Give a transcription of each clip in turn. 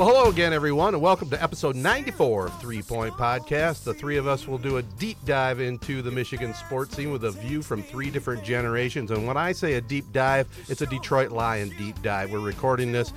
Well, hello again, everyone, and welcome to episode 94 of Three Point Podcast. The three of us will do a deep dive into the Michigan sports scene with a view from three different generations. And when I say a deep dive, it's a Detroit Lion deep dive. We're recording this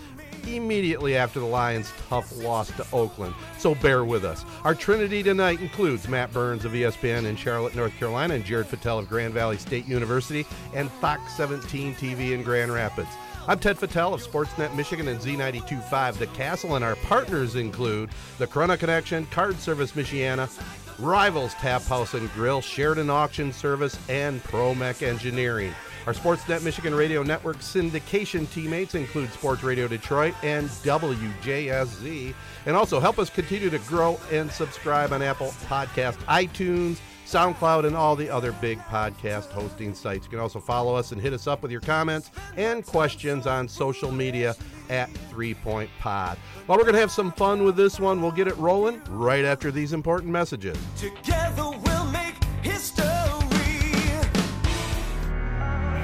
immediately after the Lions' tough loss to Oakland, so bear with us. Our Trinity tonight includes Matt Burns of ESPN in Charlotte, North Carolina, and Jared Fattel of Grand Valley State University, and Fox 17 TV in Grand Rapids. I'm Ted Fattel of Sportsnet Michigan and Z92.5 The Castle, and our partners include the Corunna Connection, Card Service Michiana, Rivals Tap House and Grill, Sheridan Auction Service, and ProMech Engineering. Our Sportsnet Michigan Radio Network syndication teammates include Sports Radio Detroit and WJSZ. And also help us continue to grow and subscribe on Apple Podcast, iTunes, SoundCloud, and all the other big podcast hosting sites. You can also follow us and hit us up with your comments and questions on social media at Three Point Pod. Well, we're going to have some fun with this one. We'll get it rolling right after these important messages. Together we'll make history.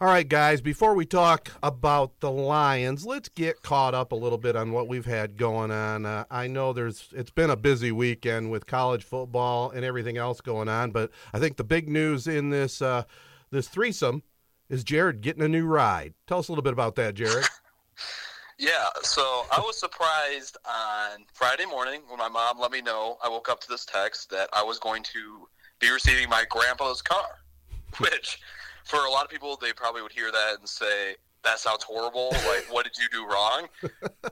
All right, guys, before we talk about the Lions, let's get caught up a little bit on what we've had going on. Uh, I know there's it's been a busy weekend with college football and everything else going on, but I think the big news in this uh, this threesome is Jared getting a new ride. Tell us a little bit about that, Jared. Yeah, so I was surprised on Friday morning when my mom let me know. I woke up to this text that I was going to be receiving my grandpa's car, which for a lot of people, they probably would hear that and say, that sounds horrible. Like, what did you do wrong?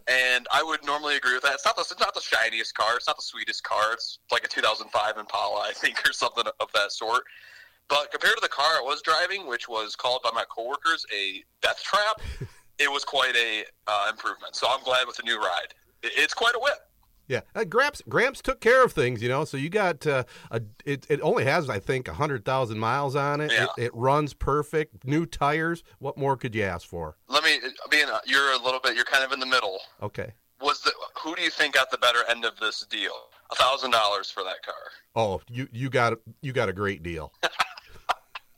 And I would normally agree with that. It's not the it's not the shiniest car. It's not the sweetest car. It's like a 2005 Impala, I think, or something of that sort. But compared to the car I was driving, which was called by my coworkers a death trap, it was quite a uh, improvement. So I'm glad with the new ride. It, it's quite a whip. Yeah, uh, Gramps Gramps took care of things, you know. So you got uh, a it. It only has, I think, hundred thousand miles on it. Yeah. it. It runs perfect. New tires. What more could you ask for? Let me being a, you're a little bit you're kind of in the middle. Okay. Was the who do you think got the better end of this deal? A thousand dollars for that car. Oh, you you got a, you got a great deal.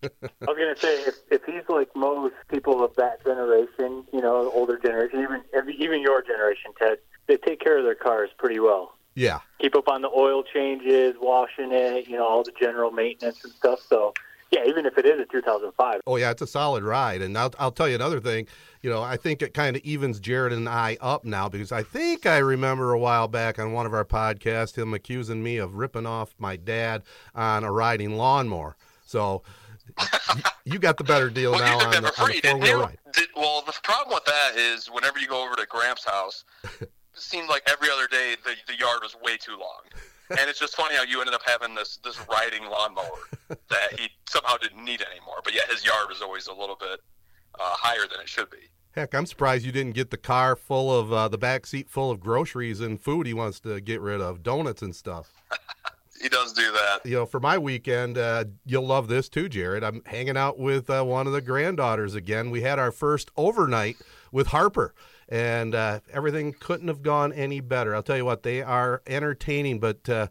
I was gonna say if, if he's like most people of that generation, you know, older generation, even even your generation, Ted, they take care of their cars pretty well. Yeah. Keep up on the oil changes, washing it, you know, all the general maintenance and stuff. So, yeah, even if it is a 2005, Oh yeah, it's a solid ride, and I'll I'll tell you another thing. You know, I think it kind of evens Jared and I up now because I think I remember a while back on one of our podcasts him accusing me of ripping off my dad on a riding lawnmower. So you got the better deal Well, now on the, on the four-wheel you? ride. Did, well, the problem with that is whenever you go over to Gramps' house, it seemed like every other day the, the yard was way too long. And it's just funny how you ended up having this this riding lawnmower that he somehow didn't need anymore. But yet his yard was always a little bit uh, higher than it should be. Heck, I'm surprised you didn't get the car full of uh, the back seat full of groceries and food he wants to get rid of, donuts and stuff. He does do that. you know, for my weekend, uh, you'll love this too, Jared. I'm hanging out with uh, one of the granddaughters again. We had our first overnight with Harper, and uh, everything couldn't have gone any better. I'll tell you what, they are entertaining, but uh,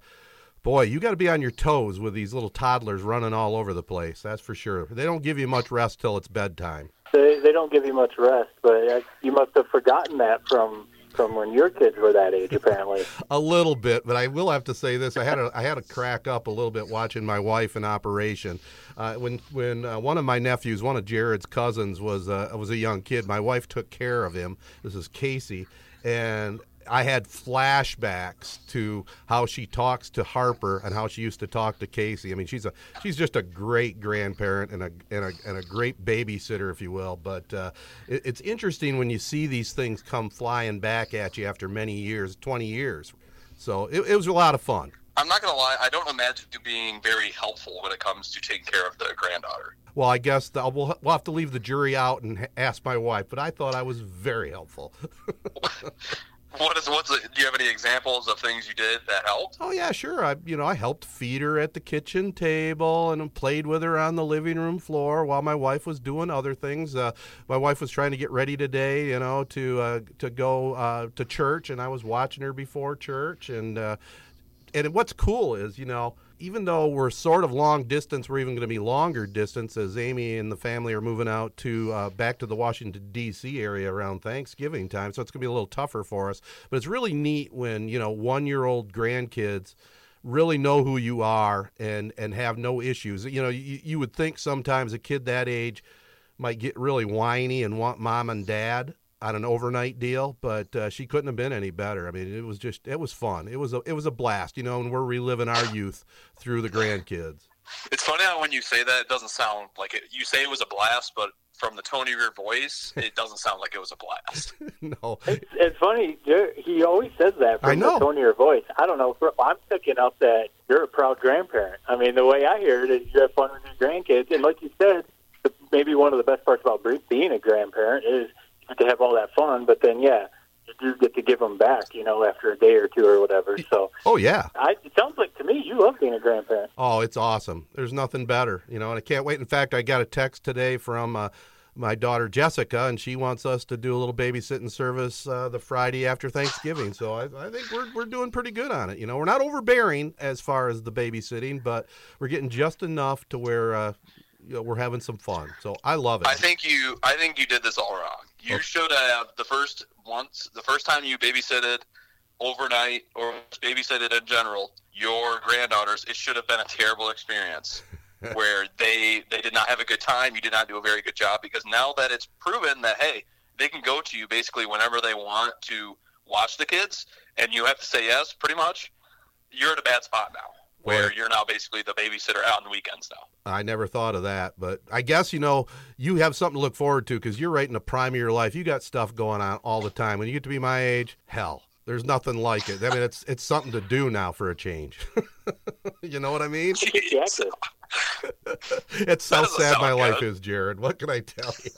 boy, you got to be on your toes with these little toddlers running all over the place. That's for sure. They don't give you much rest till it's bedtime. they they don't give you much rest. But uh, you must have forgotten that from from when your kids were that age, apparently. a little bit, but I will have to say this: I had a I had to crack up a little bit watching my wife in operation. Uh, when when uh, one of my nephews, one of Jared's cousins, was uh, was a young kid, my wife took care of him. This is Casey, and I had flashbacks to how she talks to Harper and how she used to talk to Casey. I mean, she's a she's just a great grandparent and a and a, and a great babysitter, if you will. But uh, it, it's interesting when you see these things come flying back at you after many years, twenty years. So it, it was a lot of fun. I'm not gonna lie, I don't imagine you being very helpful when it comes to taking care of the granddaughter. Well, I guess the, we'll, we'll have to leave the jury out and ask my wife, but I thought I was very helpful. What is what's the, do you have any examples of things you did that helped? Oh yeah, sure. I you know I helped feed her at the kitchen table and played with her on the living room floor while my wife was doing other things. Uh, my wife was trying to get ready today, you know, to uh, to go uh, to church, and I was watching her before church. And uh, and what's cool is you know even though we're sort of long distance, we're even going to be longer distance as Amy and the family are moving out to uh, back to the Washington D.C. area around Thanksgiving time. So it's going to be a little tougher for us. But it's really neat when you know one year old grandkids really know who you are and and have no issues. You know, you, you would think sometimes a kid that age might get really whiny and want mom and dad on an overnight deal, but uh, she couldn't have been any better. I mean, it was just it was fun. It was a it was a blast, you know, and we're reliving our youth through the grandkids. It's funny how when you say that, it doesn't sound like it. You say it was a blast, but from the tone of your voice, it doesn't sound like it was a blast. no, It's, it's funny. He always says that from I know. the tone of your voice. I don't know. I'm picking up that you're a proud grandparent. I mean, the way I hear it is you have fun with your grandkids, and like you said, maybe one of the best parts about being a grandparent is you get to have all that fun. But then, yeah, you do get to give them back, you know, after a day or two or whatever. So, oh yeah, I, it sounds like to me you love being a grandparent. Oh, it's awesome. There's nothing better, you know, and I can't wait. In fact, I got a text today from uh, my daughter Jessica, and she wants us to do a little babysitting service uh, the Friday after Thanksgiving. So I, I think we're we're doing pretty good on it. You know, we're not overbearing as far as the babysitting, but we're getting just enough to where uh, you know, we're having some fun. So I love it. I think you I think you did this all wrong. You Oh. should have uh, the first once the first time you babysitted overnight or babysitted in general your granddaughters. It should have been a terrible experience where they they did not have a good time. You did not do a very good job because now that it's proven that hey they can go to you basically whenever they want to watch the kids and you have to say yes pretty much. You're in a bad spot now. Where Well- you're now basically the babysitter out on the weekends now. I never thought of that, but I guess you know you have something to look forward to because you're right in the prime of your life. You got stuff going on all the time. When you get to be my age, hell, there's nothing like it. I mean, it's it's something to do now for a change. you know what I mean? Yeah, Jeez. It's so sad my sound life is, Jared. What can I tell you?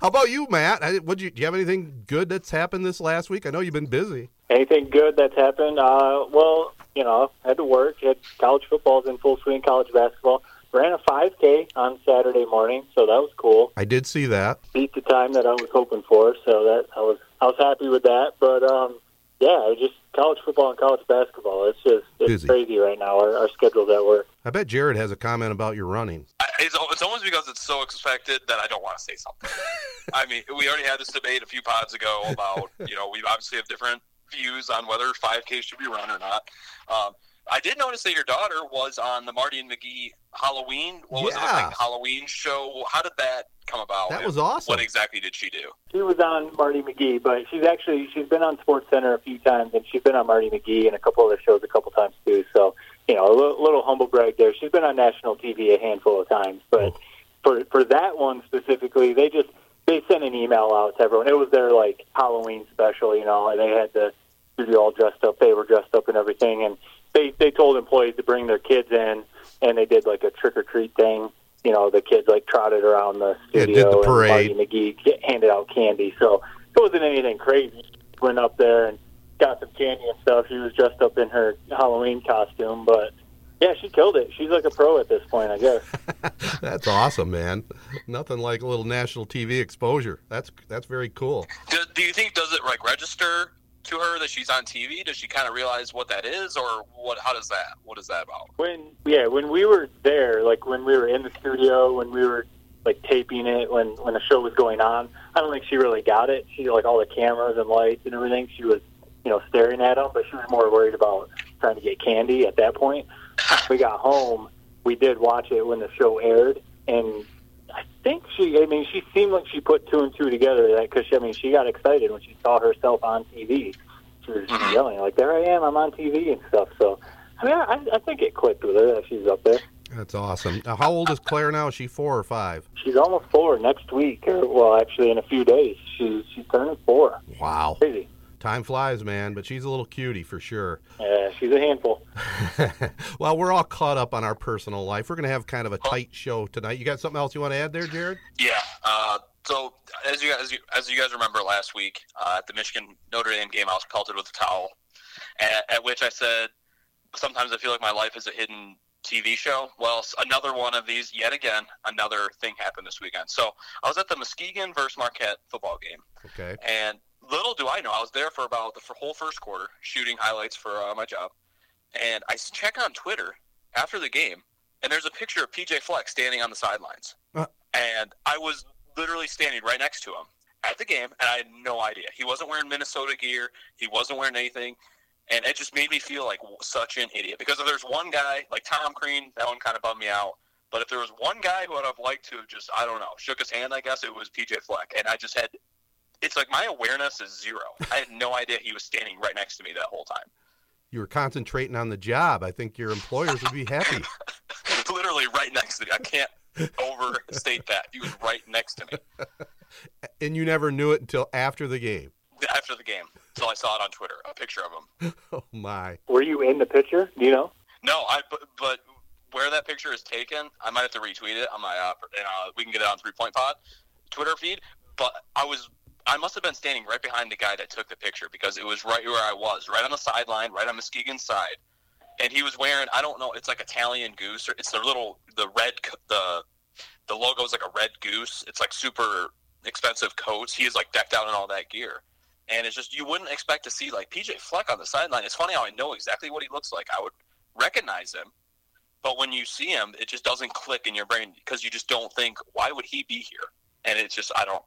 How about you, Matt? I- What you do you have anything good that's happened this last week? I know you've been busy. Anything good that's happened? Uh, well, you know, had to work. Had college football's in full swing. College basketball. Ran a 5K on Saturday morning, so that was cool. I did see that. Beat the time that I was hoping for, so that I was I was happy with that. But um, yeah, it was just college football and college basketball. It's just it's Busy. crazy right now. Our, our schedules at work. I bet Jared has a comment about your running. I- It's, it's almost because it's so expected that I don't want to say something. I mean, we already had this debate a few pods ago about, you know, we obviously have different views on whether 5K should be run or not. Um, I did notice that your daughter was on the Marty and McGee Halloween. What was it like Halloween show? How did that come about? That was awesome. What exactly did she do? She was on Marty McGee, but she's actually she's been on Sports Center a few times, and she's been on Marty McGee and a couple other shows a couple times too. So you know, a little, little humble brag there. She's been on national TV a handful of times, but for for that one specifically, they just they sent an email out to everyone. It was their like Halloween special, you know, and they had the studio all dressed up. They were dressed up and everything, and they they told employees to bring their kids in, and they did like a trick or treat thing. You know, the kids like trotted around the Yeah, did studio, the parade. and Marty McGee handed out candy. So it wasn't anything crazy. Went up there and got some candy and stuff. She was dressed up in her Halloween costume, but yeah, she killed it. She's like a pro at this point, I guess. That's awesome, man. Nothing like a little national TV exposure. That's that's very cool. Do, do you think does it like register to her that she's on TV? Does she kind of realize what that is, or what? How does that? What is that about? When yeah, when we were there, like when we were in the studio, when we were like taping it when when the show was going on. I don't think she really got it. She like all the cameras and lights and everything. She was you know staring at them, but she was more worried about trying to get candy at that point. We got home. We did watch it when the show aired, and I think she. I mean, she seemed like she put two and two together. That because I mean, she got excited when she saw herself on TV. She was mm-hmm. yelling like, "There I am! I'm on TV and stuff." So, I mean, I, I think it clicked with her that she's up there. That's awesome. Now, how old is Claire now? Is she four or five? She's almost four next week, or well, actually, in a few days. She's she's turning four. Wow. Crazy. Time flies, man, but she's a little cutie for sure. Yeah, she's a handful. well, we're all caught up on our personal life. We're going to have kind of a tight show tonight. You got something else you want to add there, Jared? Yeah. Uh, so as you guys as you guys remember last week uh, at the Michigan Notre Dame game, I was pelted with a towel, at, at which I said, "Sometimes I feel like my life is a hidden TV show." Well, another one of these, yet again, another thing happened this weekend. So I was at the Muskegon versus Marquette football game, Okay. and little do I know, I was there for about the whole first quarter shooting highlights for uh, my job. And I check on Twitter after the game, and there's a picture of PJ Fleck standing on the sidelines. Uh. And I was literally standing right next to him at the game, and I had no idea. He wasn't wearing Minnesota gear, he wasn't wearing anything. And it just made me feel like such an idiot. Because if there's one guy, like Tom Crean, that one kind of bummed me out. But if there was one guy who I'd have liked to have just, I don't know, shook his hand, I guess, it was PJ Fleck. And I just had it's like my awareness is zero. I had no idea he was standing right next to me that whole time. You were concentrating on the job. I think your employers would be happy. Literally right next to me. I can't overstate that. He was right next to me and you never knew it until after the game. after the game. Until I saw it on Twitter, a picture of him. Oh, my. Were you in the picture? Do you know? No, I but, but where that picture is taken, I might have to retweet it on my uh, and uh, we can get it on Three Point Pod Twitter feed. But I was I must have been standing right behind the guy that took the picture because it was right where I was, right on the sideline, right on Muskegon's side, and he was wearing I don't know, it's like Italian goose or it's the little the red the the logo is like a red goose. It's like super expensive coats. He is like decked out in all that gear. And it's just you wouldn't expect to see like PJ Fleck on the sideline. It's funny how I know exactly what he looks like. I would recognize him, but when you see him, it just doesn't click in your brain because you just don't think why would he be here? And it's just I don't.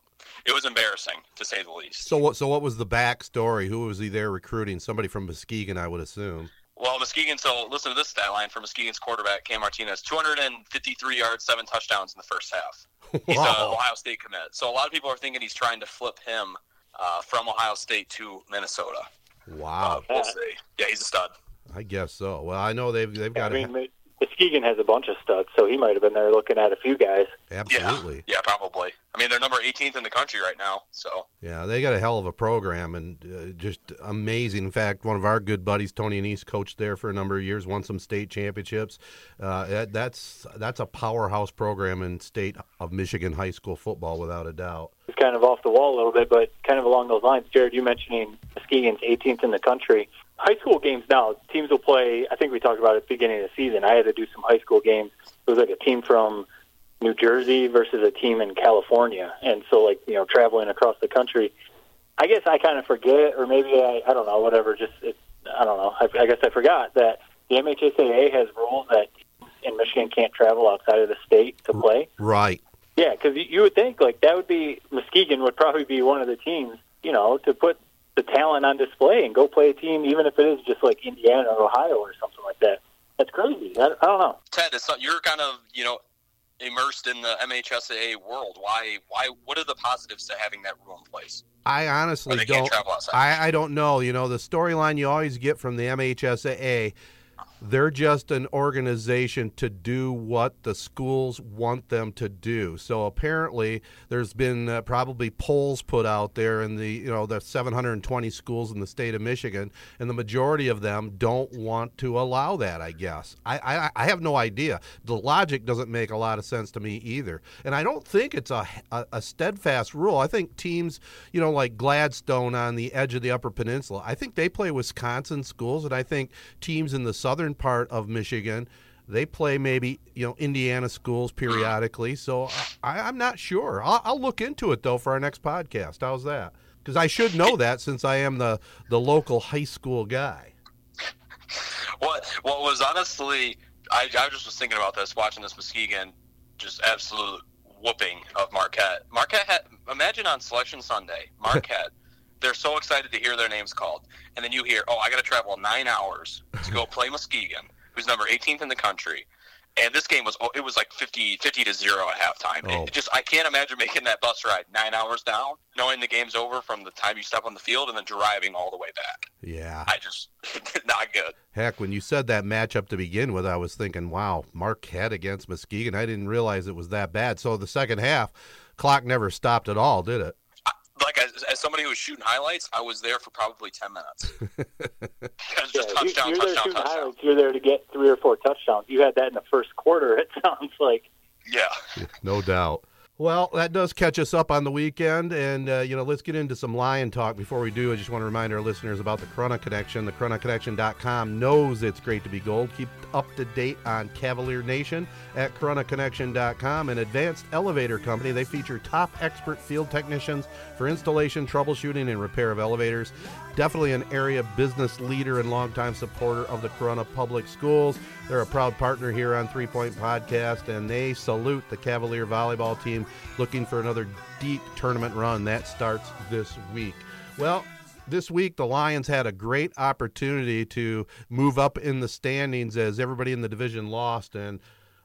It was embarrassing to say the least. So what? So what was the backstory? Who was he there recruiting? Somebody from Muskegon, I would assume. Well, Muskegon. So listen to this stat line for Muskegon's quarterback Cam Martinez: 253 yards, seven touchdowns in the first half. He's an Ohio State commit. So a lot of people are thinking he's trying to flip him uh, from Ohio State to Minnesota. Wow. Uh, we'll see. Yeah, he's a stud. I guess so. Well, I know they've they've got I mean, Muskegon has a bunch of studs, so he might have been there looking at a few guys. absolutely. Yeah, yeah, probably. I mean, they're number 18th in the country right now. So Yeah, they got a hell of a program and uh, just amazing. In fact, one of our good buddies, Tony Annese, coached there for a number of years, won some state championships. Uh, that, that's that's a powerhouse program in state of Michigan high school football, without a doubt. It's kind of off the wall a little bit, but kind of along those lines. Jared, you mentioning Muskegon's 18th in the country. High school games now, teams will play. I think we talked about it at the beginning of the season. I had to do some high school games. It was like a team from New Jersey versus a team in California, and so like you know traveling across the country. I guess I kind of forget, or maybe I, I don't know, whatever. Just it, I don't know. I, I guess I forgot that the MHSAA has rules that teams in Michigan can't travel outside of the state to play. Right. Yeah, because you would think like that would be Muskegon would probably be one of the teams, you know, to put the talent on display and go play a team, even if it is just like Indiana or Ohio or something like that. That's crazy. I, I don't know. Ted, it's not, you're kind of you know immersed in the MHSAA world. Why? Why? What are the positives to having that rule in place? I honestly Or they can't don't. I, I don't know. You know, the storyline you always get from the MHSAA, they're just an organization to do what the schools want them to do. So apparently, there's been uh, probably polls put out there in the you know the 720 schools in the state of Michigan, and the majority of them don't want to allow that. I guess I I, I have no idea. The logic doesn't make a lot of sense to me either, and I don't think it's a, a, a steadfast rule. I think teams, you know, like Gladstone on the edge of the Upper Peninsula, I think they play Wisconsin schools, and I think teams in the southern part of Michigan. They play maybe you know Indiana schools periodically, so I, I'm not sure. I'll, I'll look into it though for our next podcast. How's that? Because I should know that since I am the the local high school guy. What? What was honestly, I, I just was thinking about this, watching this Muskegon, just absolute whooping of Marquette. Marquette had imagine on Selection Sunday, Marquette. They're so excited to hear their names called, and then you hear, "Oh, I got to travel nine hours to go play Muskegon, who's number 18th in the country." And this game was oh, it was like 50, 50 to zero at halftime. Oh. It just I can't imagine making that bus ride nine hours down, knowing the game's over from the time you step on the field, and then driving all the way back. Yeah. I just not good. Heck, when you said that matchup to begin with, I was thinking, wow, Marquette against Muskegon. I didn't realize it was that bad. So the second half, clock never stopped at all, did it? Like as, as somebody who was shooting highlights, I was there for probably ten minutes. Because Yeah, just you- touchdown, you're there touchdown, shooting touchdown. highlights. You're there to get three or four touchdowns. You had that in the first quarter. It sounds like. Yeah. No doubt. Well, that does catch us up on the weekend, and uh, you know, let's get into some Lion talk. Before we do, I just want to remind our listeners about the Corunna Connection. The CorunnaConnection.com knows it's great to be gold. Keep up to date on Cavalier Nation at CorunnaConnection.com, an advanced elevator company. They feature top expert field technicians for installation, troubleshooting, and repair of elevators. Definitely an area business leader and longtime supporter of the Corunna Public Schools. They're a proud partner here on Three Point Podcast, and they salute the Cavalier volleyball team looking for another deep tournament run. That starts this week. Well, this week the Lions had a great opportunity to move up in the standings as everybody in the division lost, and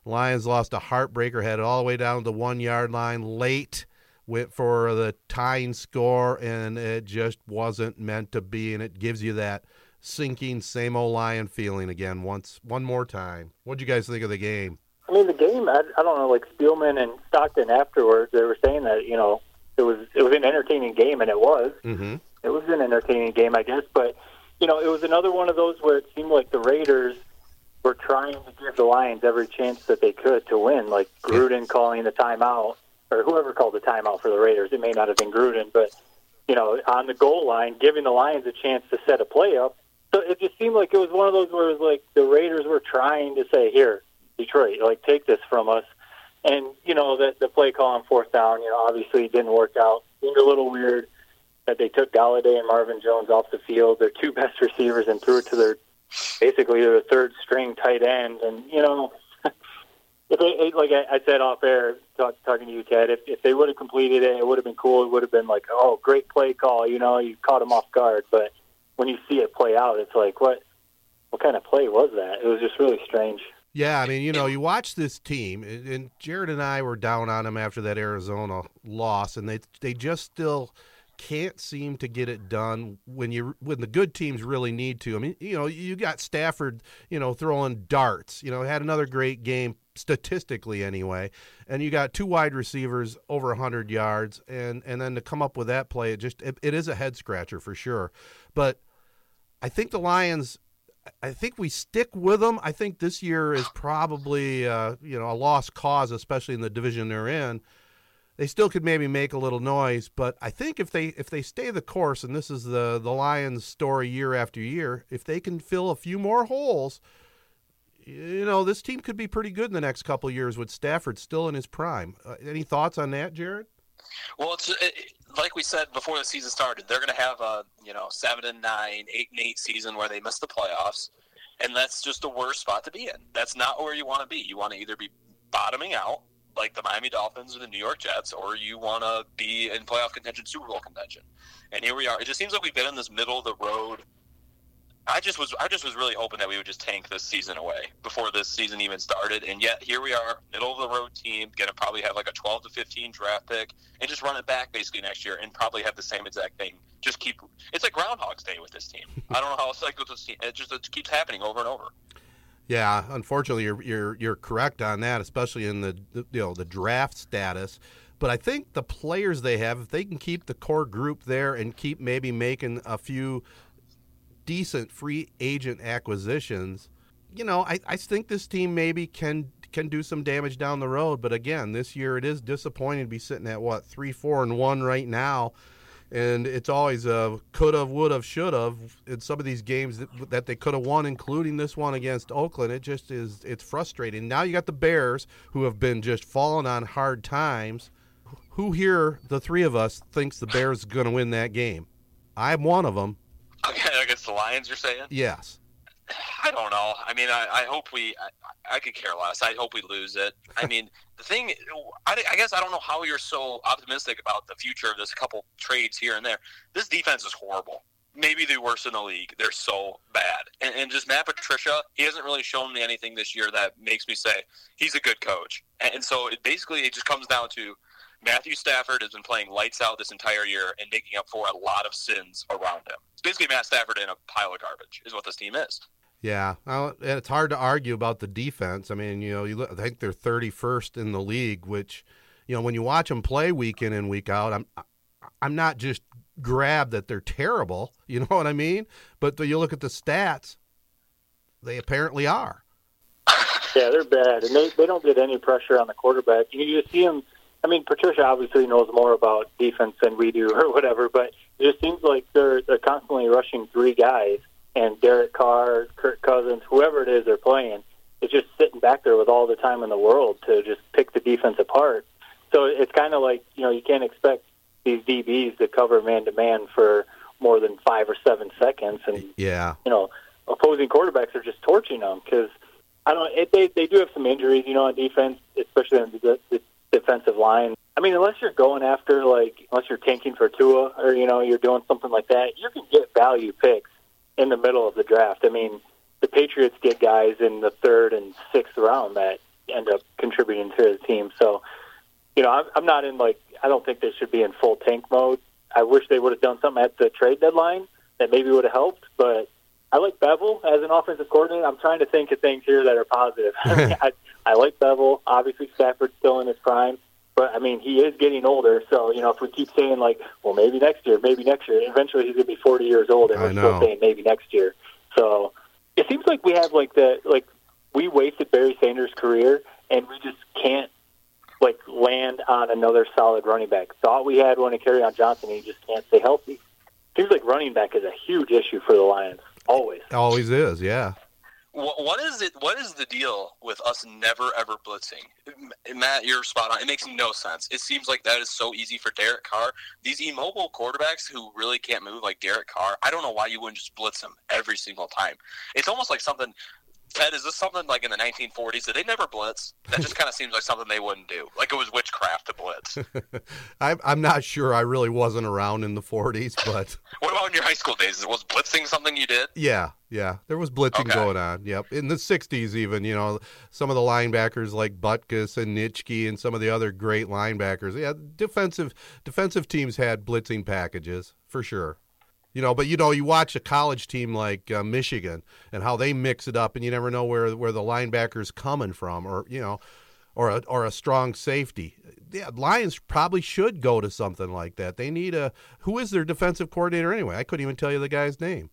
Lions lost a heartbreaker, had it all the way down to the one yard line late went for the tying score, and it just wasn't meant to be. And it gives you that sinking, same old lion feeling again. Once, one more time. What'd you guys think of the game? I mean, the game. I, I don't know. Like Spielman and Stockton afterwards, they were saying that you know it was it was an entertaining game, and it was. Mm-hmm. It was an entertaining game, I guess. But you know, it was another one of those where it seemed like the Raiders were trying to give the Lions every chance that they could to win. Like Gruden calling the timeout, or whoever called the timeout for the Raiders. It may not have been Gruden, but you know, on the goal line, giving the Lions a chance to set a play up. So it just seemed like it was one of those where it was like the Raiders were trying to say, "Here, Detroit, like take this from us." And you know that the play call on fourth down, you know, obviously didn't work out. Seemed a little weird that they took Golladay and Marvin Jones off the field, their two best receivers, and threw it to their basically their third string tight end. And you know, if like I, said off air, talk, talking to you, Ted, if, if they would have completed it, it would have been cool. It would have been like, oh, great play call. You know, you caught them off guard. But when you see it play out, it's like, what? What kind of play was that? It was just really strange. Yeah, I mean, you know, you watch this team, and and Jared and I were down on them after that Arizona loss, and they they just still can't seem to get it done when you when the good teams really need to. I mean, you know, you got Stafford, you know, throwing darts. You know, had another great game statistically anyway, and you got two wide receivers over 100 yards, and and then to come up with that play, it just it, it is a head scratcher for sure. But I think the Lions. I think we stick with them. I think this year is probably uh, you know a lost cause, especially in the division they're in. They still could maybe make a little noise, but I think if they if they stay the course, and this is the the Lions' story year after year, if they can fill a few more holes, you know this team could be pretty good in the next couple years with Stafford still in his prime. Uh, any thoughts on that, Jared? Well, it's it, like we said before the season started. They're going to have a you know seven and nine, eight and eight season where they miss the playoffs, and that's just the worst spot to be in. That's not where you want to be. You want to either be bottoming out like the Miami Dolphins or the New York Jets, or you want to be in playoff contention, Super Bowl contention. And here we are. It just seems like we've been in this middle of the road. I just was I just was really hoping that we would just tank this season away before this season even started, and yet here we are, middle of the road team, gonna probably have like a 12 to 15 draft pick, and just run it back basically next year, and probably have the same exact thing. Just keep it's like Groundhog's Day with this team. I don't know how it's like this team. It just it keeps happening over and over. Yeah, unfortunately, you're you're you're correct on that, especially in the, the you know the draft status. But I think the players they have, if they can keep the core group there and keep maybe making a few decent free agent acquisitions, you know, I, I think this team maybe can can do some damage down the road. But again, this year it is disappointing to be sitting at what three, four, and one right now. And it's always a could have, would have, should have in some of these games that, that they could have won, including this one against Oakland. It just is, it's frustrating. Now you got the Bears who have been just falling on hard times. Who here, the three of us, thinks the Bears going to win that game? I'm one of them. Okay, against the Lions, you're saying? Yes. I don't know. I mean, I, I hope we. I, I could care less. I hope we lose it. I mean, the thing. I, I guess I don't know how you're so optimistic about the future of this couple trades here and there. This defense is horrible. Maybe the worst in the league. They're so bad. And, and just Matt Patricia, he hasn't really shown me anything this year that makes me say he's a good coach. And, and so it basically it just comes down to Matthew Stafford has been playing lights out this entire year and making up for a lot of sins around him. It's basically Matt Stafford in a pile of garbage is what this team is. Yeah, and it's hard to argue about the defense. I mean, you know, you look, I think they're 31st in the league, which, you know, when you watch them play week in and week out, I'm I'm not just grabbed that they're terrible, you know what I mean? But the, you look at the stats, they apparently are. Yeah, they're bad, and they they don't get any pressure on the quarterback. You just see them. I mean, Patricia obviously knows more about defense than we do, or whatever. But it just seems like they're they're constantly rushing three guys, and Derek Carr, Kirk Cousins, whoever it is they're playing, is just sitting back there with all the time in the world to just pick the defense apart. So it's kind of like you know you can't expect these DBs to cover man to man for more than five or seven seconds, and Yeah. you know opposing quarterbacks are just torching them because I don't. It, they they do have some injuries, you know, on defense, especially on the, the defensive line. I mean, unless you're going after like unless you're tanking for Tua or you know you're doing something like that, you can get value picks in the middle of the draft. I mean, the Patriots get guys in the third and sixth round that end up contributing to the team. So, you know, I'm, I'm not in like I don't think they should be in full tank mode. I wish they would have done something at the trade deadline that maybe would have helped, but I like Bevell as an offensive coordinator. I'm trying to think of things here that are positive. I, I like Bevell. Obviously, Stafford's still in his prime, but I mean, he is getting older. So, you know, if we keep saying like, well, maybe next year, maybe next year, eventually he's going to be 40 years old, and I we're know. still saying maybe next year. So, it seems like we have like the like we wasted Barry Sanders' career, and we just can't like land on another solid running back. Thought we had one to Kerryon Johnson, and he just can't stay healthy. Seems like running back is a huge issue for the Lions. Always. Always is, yeah. Wh- What is it? What is the deal with us never ever blitzing? Matt, you're spot on. It makes no sense. It seems like that is so easy for Derek Carr. These immobile quarterbacks who really can't move, like Derek Carr. I don't know why you wouldn't just blitz them every single time. It's almost like something. Ted, is this something like in the 1940s? Did they never blitz? That just kind of seems like something they wouldn't do. Like it was witchcraft to blitz. I'm, I'm not sure. I really wasn't around in the 40s, but about in your high school days? Was blitzing something you did? yeah, yeah, there was blitzing Okay. going on. Yep, in the 60s, even you know, some of the linebackers like Butkus and Nitschke and some of the other great linebackers. Yeah, defensive defensive teams had blitzing packages for sure. You know, but you know, you watch a college team like uh, Michigan and how they mix it up, and you never know where where the linebacker's coming from, or you know, or a, or a strong safety. Yeah, Lions probably should go to something like that. They need a who is their defensive coordinator anyway? I couldn't even tell you the guy's name.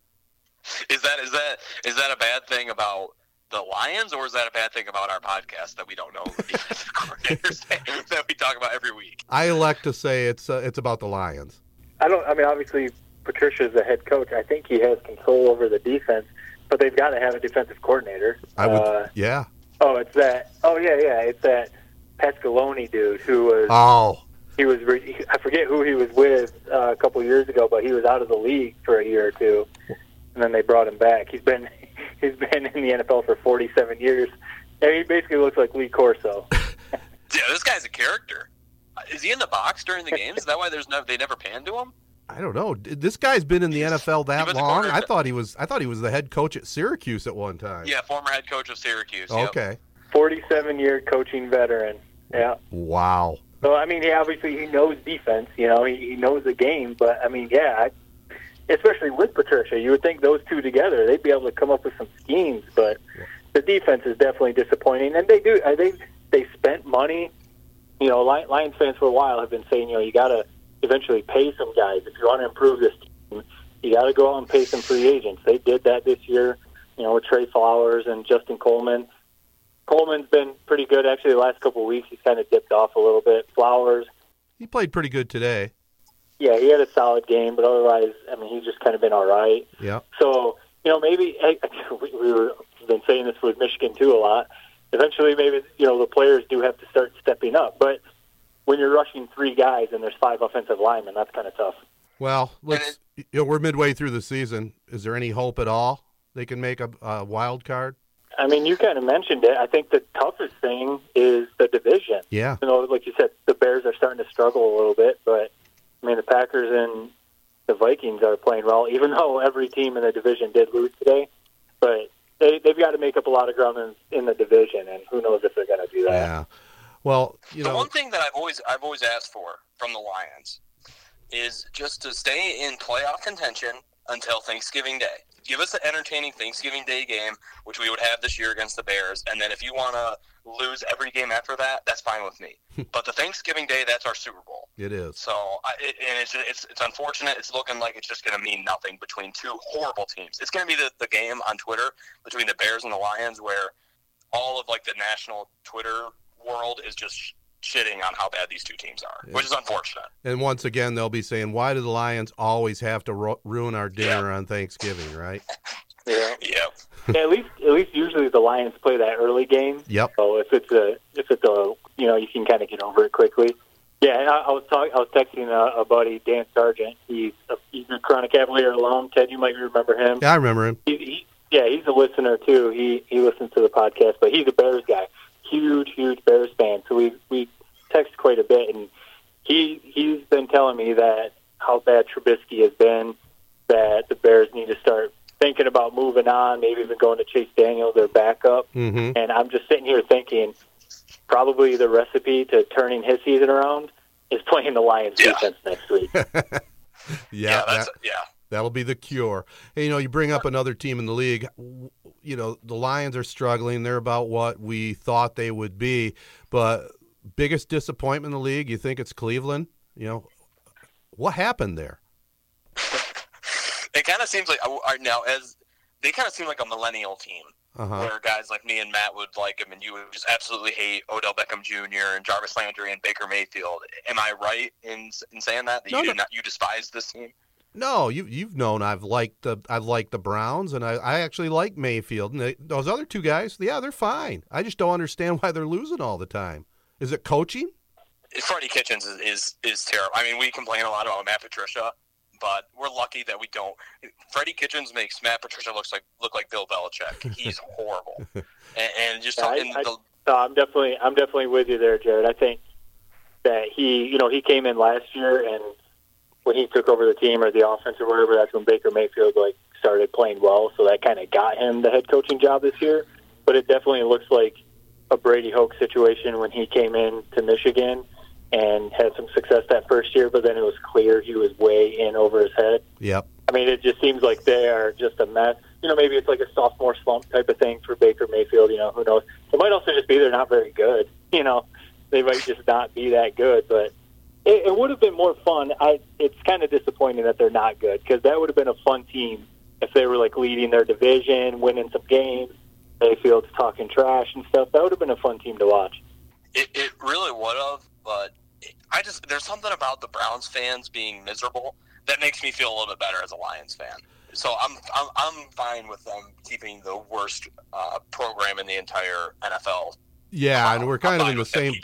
Is that is that is that a bad thing about the Lions, or is that a bad thing about our podcast that we don't know the defensive coordinators that we talk about every week? I elect to say it's uh, it's about the Lions. I don't. I mean, obviously, Patricia is the head coach. I think he has control over the defense, but they've got to have a defensive coordinator. I would, Uh, yeah. Oh, it's that. Oh, yeah, yeah. It's that Pasqualoni dude who was. Oh, he was. re- I forget who he was with uh, a couple years ago, but he was out of the league for a year or two, and then they brought him back. He's been he's been in the NFL for 47 years, and he basically looks like Lee Corso. Yeah, this guy's a character. Uh, Is he in the box during the games? Is that why there's no they never pan to him? I don't know. This guy's been in the NFL that long. I thought he was. I thought he was the head coach at Syracuse at one time. Yeah, former head coach of Syracuse. yep. Okay. 47 year coaching veteran. Yeah. Wow. So I mean, he obviously he knows defense. You know, he, he knows the game. But I mean, yeah, I, especially with Patricia, you would think those two together they'd be able to come up with some schemes. But the defense is definitely disappointing, and they do. Uh, I think they spent money. You know, Li- Lions fans for a while have been saying, you know, you got to eventually pay some guys if you want to improve this team. You got to go out and pay some free agents. They did that this year. You know, with Trey Flowers and Justin Coleman. Coleman's been pretty good actually. The last couple of weeks, he's kind of dipped off a little bit. Flowers, He played pretty good today. yeah, he had a solid game, but otherwise, I mean, he's just kind of been all right. Yeah. So, you know, maybe I, we, we were we've been saying this with Michigan too a lot. Eventually, maybe you know the players do have to start stepping up. But when you're rushing three guys and there's five offensive linemen, that's kind of tough. Well, let's. You know, we're midway through the season. Is there any hope at all They can make a, a wild card. I mean, you kind of mentioned it. I think the toughest thing is the division. Yeah. You know, like you said, the Bears are starting to struggle a little bit, but I mean, the Packers and the Vikings are playing well, even though every team in the division did lose today. But they they've got to make up a lot of ground in, in the division, and who knows if they're going to do that. Yeah. Well, you the know, one thing that I've always I've always asked for from the Lions is just to stay in playoff contention until Thanksgiving Day. Give us an entertaining Thanksgiving Day game, which we would have this year against the Bears, and then if you want to lose every game after that, that's fine with me. but the Thanksgiving Day, that's our Super Bowl. it is. So, I, it, and it's, it's it's unfortunate. It's looking like it's just going to mean nothing between two horrible teams. It's going to be the, the game on Twitter between the Bears and the Lions, where all of like the national Twitter world is just shitting on how bad these two teams are, which is unfortunate. And once again, they'll be saying, "Why do the Lions always have to ru- ruin our dinner Yeah. on Thanksgiving?" Right? Yeah. Yep. yeah, at least at least usually the Lions play that early game. Yep. So if it's a if it's a you know you can kind of get over it quickly. Yeah, I, I was talking. I was texting a, a buddy, Dan Sargent. He's a, he's a Corunna Cavalier alum. Ted, you might remember him. Yeah, I remember him. He, he, yeah, he's a listener too. He he listens to the podcast, but he's a Bears guy. Huge, huge Bears fan. So we we text quite a bit, and he he's been telling me that how bad Trubisky has been. That the Bears need to start thinking about moving on, maybe even going to Chase Daniel, their backup. hmm And I'm just sitting here thinking, probably the recipe to turning his season around is playing the Lions Yeah. defense next week. Yeah, that's that, yeah. that'll be the cure. Hey, you know, you bring up another team in the league. You know, the Lions are struggling. They're about what we thought they would be, but biggest disappointment in the league. You think it's Cleveland? You know, what happened there? It kind of seems like now as they kind of seem like a millennial team. Uh huh. where guys like me and Matt would like him, and you would just absolutely hate Odell Beckham Jr. and Jarvis Landry and Baker Mayfield. Am I right in in saying that that No, you no. do not you despise this team? No, you you've known I've liked the I've liked the Browns, and I, I actually like Mayfield. And they, those other two guys, yeah, they're fine. I just don't understand why they're losing all the time. Is it coaching? Freddie Kitchens is, is is terrible. I mean, we complain a lot about Matt Patricia, but we're lucky that we don't. Freddie Kitchens makes Matt Patricia looks like look like Bill Belichick. He's horrible, and, and just Yeah, I- and I- the, So I'm definitely I'm definitely with you there, Jared. I think that he you know he came in last year and when he took over the team or the offense or whatever, that's when Baker Mayfield like started playing well. So that kind of got him the head coaching job this year. But it definitely looks like a Brady Hoke situation when he came in to Michigan and had some success that first year. But then it was clear he was way in over his head. Yep. I mean, it just seems like they are just a mess. You know, maybe it's like a sophomore slump type of thing for Baker Mayfield. You know, who knows? It might also just be they're not very good. You know, they might just not be that good. But it, it would have been more fun. I, it's kind of disappointing that they're not good because that would have been a fun team if they were like leading their division, winning some games. Mayfield's talking trash and stuff. That would have been a fun team to watch. it, it really would have. But I just there's something about the Browns fans being miserable that makes me feel a little bit better as a Lions fan. So I'm I'm, I'm fine with them keeping the worst uh, program in the entire NFL. Yeah, and we're I'm kind of in the same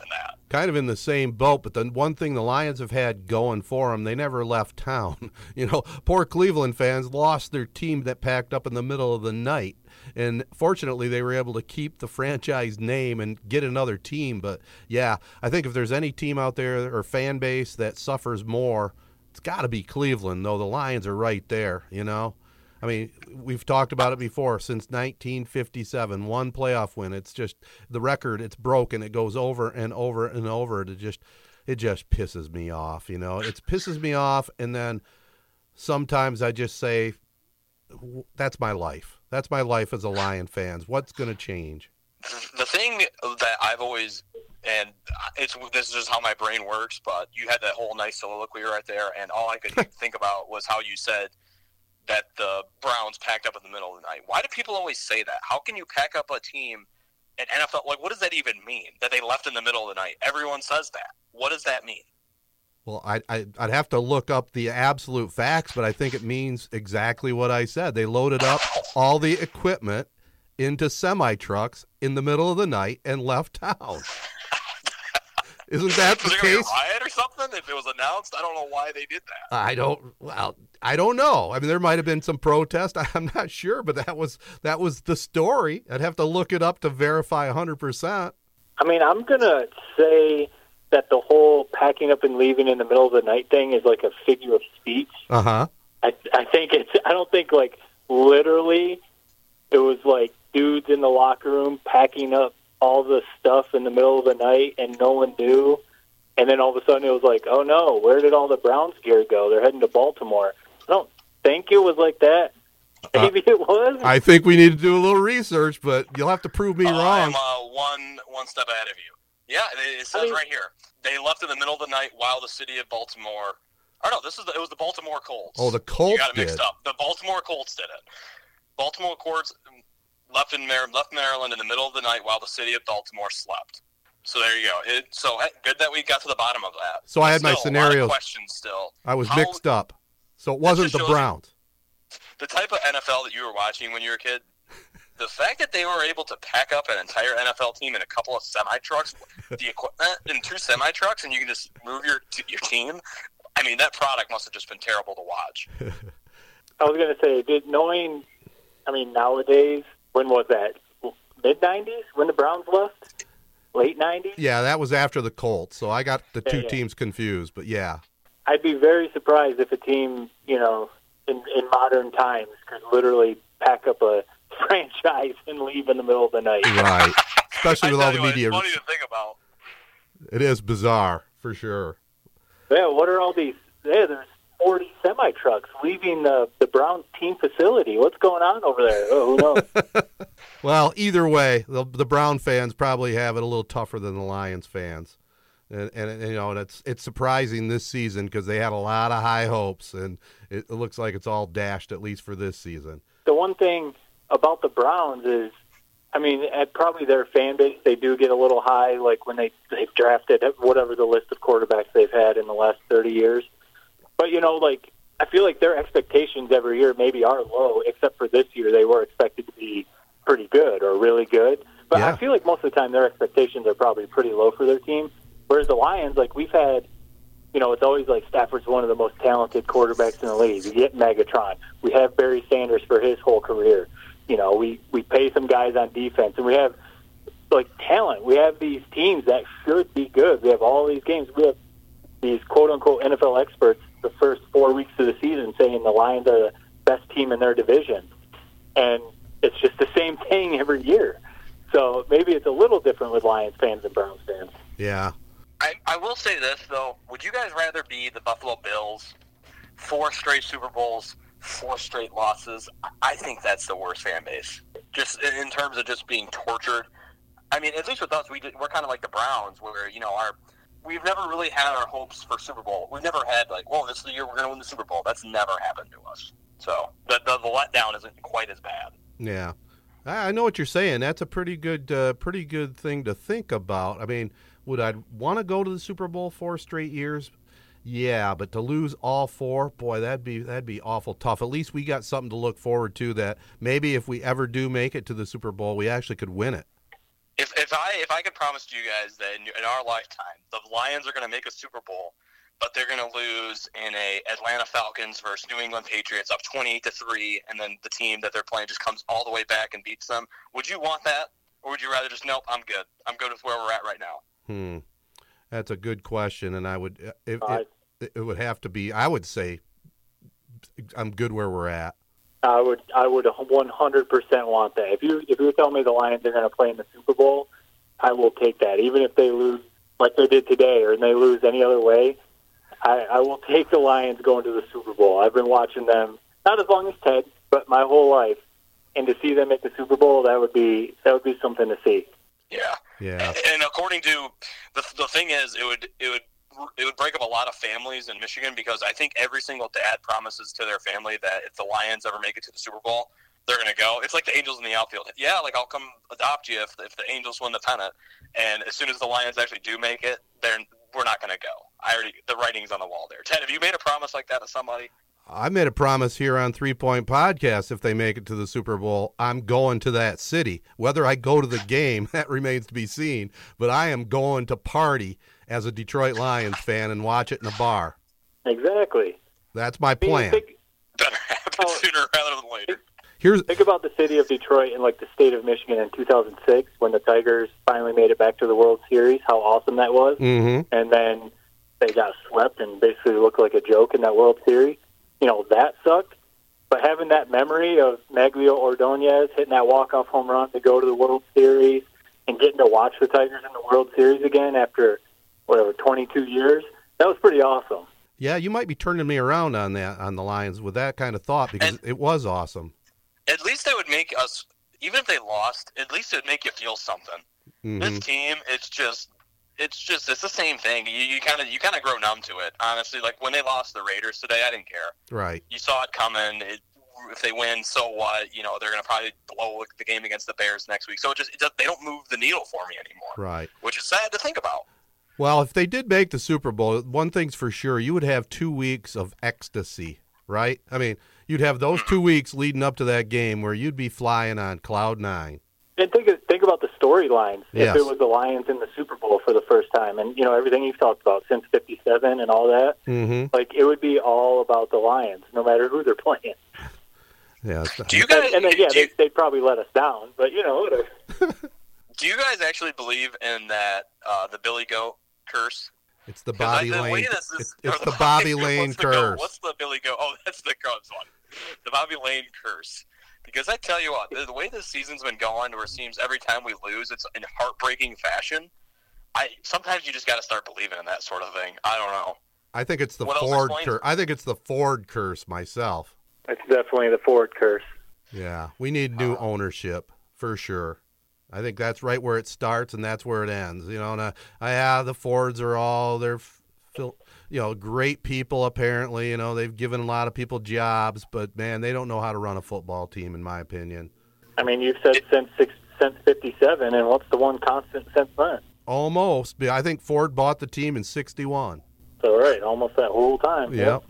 kind of in the same boat. But the one thing the Lions have had going for them, they never left town. You know, poor Cleveland fans lost their team that packed up in the middle of the night, and fortunately they were able to keep the franchise name and get another team. But yeah, I think if there's any team out there or fan base that suffers more, it's got to be Cleveland. Though the Lions are right there. You know. I mean, we've talked about it before since 1957, one playoff win. It's just the record. It's broken. It goes over and over and over. It just, it just pisses me off. You know, it pisses me off, and then sometimes I just say, "That's my life. That's my life as a Lion fans. What's going to change?" the thing that I've always and it's this is just how my brain works, but you had that whole nice soliloquy right there, and all I could think about was how you said that the Browns packed up in the middle of the night. Why do people always say that? How can you pack up a team at NFL? Like, what does that even mean? That they left in the middle of the night? Everyone says that. What does that mean? Well, I, I I'd have to look up the absolute facts, but I think it means exactly what I said. They loaded up all the equipment into semi trucks in the middle of the night and left town. Isn't that the Was there be a case? riot or something? If it was announced, I don't know why they did that. I don't. Well, I don't know. I mean, there might have been some protest. I'm not sure, but that was that was the story. I'd have to look it up to verify 100. percent I mean, I'm gonna say that the whole packing up and leaving in the middle of the night thing is like a figure of speech. Uh huh. I I think it's. I don't think like literally, it was like dudes in the locker room packing up all the stuff in the middle of the night, and no one knew. And then all of a sudden, it was like, oh no, where did all the Browns gear go? They're heading to Baltimore. I don't think it was like that. Maybe it was. I think we need to do a little research, but you'll have to prove me Uh, wrong. I'm uh, one one step ahead of you. Yeah, it, it says I mean- right here. They left in the middle of the night while the city of Baltimore. Or no, this is the, it was the Baltimore Colts. Oh, the You Colts got it mixed did. up. The Baltimore Colts did it. Baltimore Colts left in Mar- left Maryland in the middle of the night while the city of Baltimore slept. So there you go. It, so hey, good that we got to the bottom of that. So I had my Still, a lot scenarios. questions still. I was How- mixed up, so it wasn't the shows Browns. the type of NFL that you were watching when you were a kid, the fact that they were able to pack up an entire NFL team in a couple of semi trucks, the equipment in two semi trucks, and you can just move your your team. I mean, that product must have just been terrible to watch. I was going to say, did knowing, I mean, nowadays, when was that? Mid 90s when the Browns left? Late 90s? Yeah, that was after the Colts, so I got the two Yeah, yeah. teams confused. But yeah, I'd be very surprised if a team, you know, in, in modern times could literally pack up a franchise and leave in the middle of the night. right. Especially with all the you what, media, It's funny to think about. it is bizarre for sure. Yeah, what are all these? Yeah, there's 40 semi trucks leaving the, the Browns team facility. What's going on over there? Oh, who knows? Well, either way, the, the Brown fans probably have it a little tougher than the Lions fans, and, and, and, you know and it's it's surprising this season because they had a lot of high hopes, and it, it looks like it's all dashed at least for this season. the one thing about the Browns is, I mean, at probably their fan base, they do get a little high, like when they they've drafted whatever the list of quarterbacks they've had in the last thirty years. But you know, like I feel like their expectations every year maybe are low, except for this year they were expected to be pretty good or really good. But Yeah. I feel like most of the time their expectations are probably pretty low for their team. Whereas the Lions, like we've had you know, it's always like Stafford's one of the most talented quarterbacks in the league. We get Megatron. We have Barry Sanders for his whole career. You know, we we pay some guys on defense, and we have like talent. We have these teams that should be good. We have all these games. We have these quote unquote NFL experts the first four weeks of the season saying the Lions are the best team in their division, and it's just the same thing every year. So maybe it's a little different with Lions fans and Browns fans. Yeah, I, I will say this though: Would you guys rather be the Buffalo Bills, four straight Super Bowls, four straight losses? I- I think that's the worst fan base. Just in in terms of just being tortured. I mean, at least with us, we did, we're kind of like the Browns, where you know our we've never really had our hopes for Super Bowl. We've never had like, well, this is the year we're going to win the Super Bowl. That's never happened to us. So the the, the letdown isn't quite as bad. yeah. I know what you're saying. That's a pretty good, uh, pretty good thing to think about. I mean, would I want to go to the Super Bowl four straight years? Yeah, but to lose all four, boy, that'd be that'd be awful tough. At least we got something to look forward to. That maybe if we ever do make it to the Super Bowl, we actually could win it. If, if I if I could promise to you guys that in, in our lifetime the Lions are going to make a Super Bowl, but they're going to lose in a Atlanta Falcons versus New England Patriots up twenty eight to three, and then the team that they're playing just comes all the way back and beats them, would you want that, or would you rather just nope, I'm good, I'm good with where we're at right now? Hmm, that's a good question, and I would it, Uh, it, it would have to be. I would say I'm good where we're at. I would I would 100% want that. If you if you were telling me the Lions are going to play in the Super Bowl, I will take that. Even if they lose like they did today, or they lose any other way, I, I will take the Lions going to the Super Bowl. I've been watching them not as long as Ted, but my whole life, and to see them make the Super Bowl, that would be that would be something to see. Yeah. Yeah, And according to the the thing is, it would it would it would break up a lot of families in Michigan because I think every single dad promises to their family that if the Lions ever make it to the Super Bowl, they're going to go. It's like the Angels in the outfield. Yeah, like I'll come adopt you if, if the Angels win the pennant. And as soon as the Lions actually do make it, they're we're not going to go. I already the writing's on the wall there. Ted, have you made a promise like that to somebody? I made a promise here on Three Point Podcast. If they make it to the Super Bowl, I'm going to that city. Whether I go to the game, that remains to be seen. But I am going to party as a Detroit Lions fan and watch it in a bar. Exactly. That's my I mean, plan. Better happen Oh. sooner rather than later. Here's Think about the city of Detroit and like the state of Michigan in 2006 when the Tigers finally made it back to the World Series. How awesome that was! hmm And then they got swept and basically looked like a joke in that World Series. You know that sucked. But having that memory of Magglio Ordonez hitting that walk-off home run to go to the World Series and getting to watch the Tigers in the World Series again after whatever 22 years, that was pretty awesome. Yeah, you might be turning me around on that on the Lions with that kind of thought because And- it was awesome. At least that would make us, even if they lost, at least it would make you feel something. hmm This team, it's just, it's just, it's the same thing. You you kind of you kind of grow numb to it. Honestly, like when they lost the Raiders today, I didn't care. Right. You saw it coming. It, if they win, so what? You know they're going to probably blow the game against the Bears next week. So it just, it just they don't move the needle for me anymore, Right. which is sad to think about. Well, if they did make the Super Bowl, one thing's for sure, you would have two weeks of ecstasy, right? I mean, you'd have those two weeks leading up to that game where you'd be flying on cloud nine. And think think about the storylines. Yes. If it was the Lions in the Super Bowl for the first time, and you know everything you've talked about since '57 and all that, Mm-hmm. like it would be all about the Lions, no matter who they're playing. Yeah. Do you guys? And, and then yeah, do, you, they, they'd probably let us down, but you know do you guys actually believe in that uh, the Billy Goat curse? It's the 'Cause I- Bobby the Lane. this is- It's, or it's the Bobby Layne what's the curse. What's the Billy Goat? Oh, that's the Cubs one. The Bobby Layne curse. Because I tell you what, the, the way this season's been going, where it seems every time we lose, it's in heartbreaking fashion. I sometimes you just got to start believing in that sort of thing. I don't know. I think it's the What Ford curse. I think it's the Ford curse myself. It's definitely the Ford curse. Yeah, we need new ownership for sure. I think that's right where it starts and that's where it ends. You know, and uh, I have the Fords are all they're, fil- you know, great people. Apparently, you know, they've given a lot of people jobs, but man, they don't know how to run a football team, in my opinion. I mean, you've said since six, since '57, and what's the one constant since then? Almost, but I think Ford bought the team in '61. So right, almost that whole time. Yep.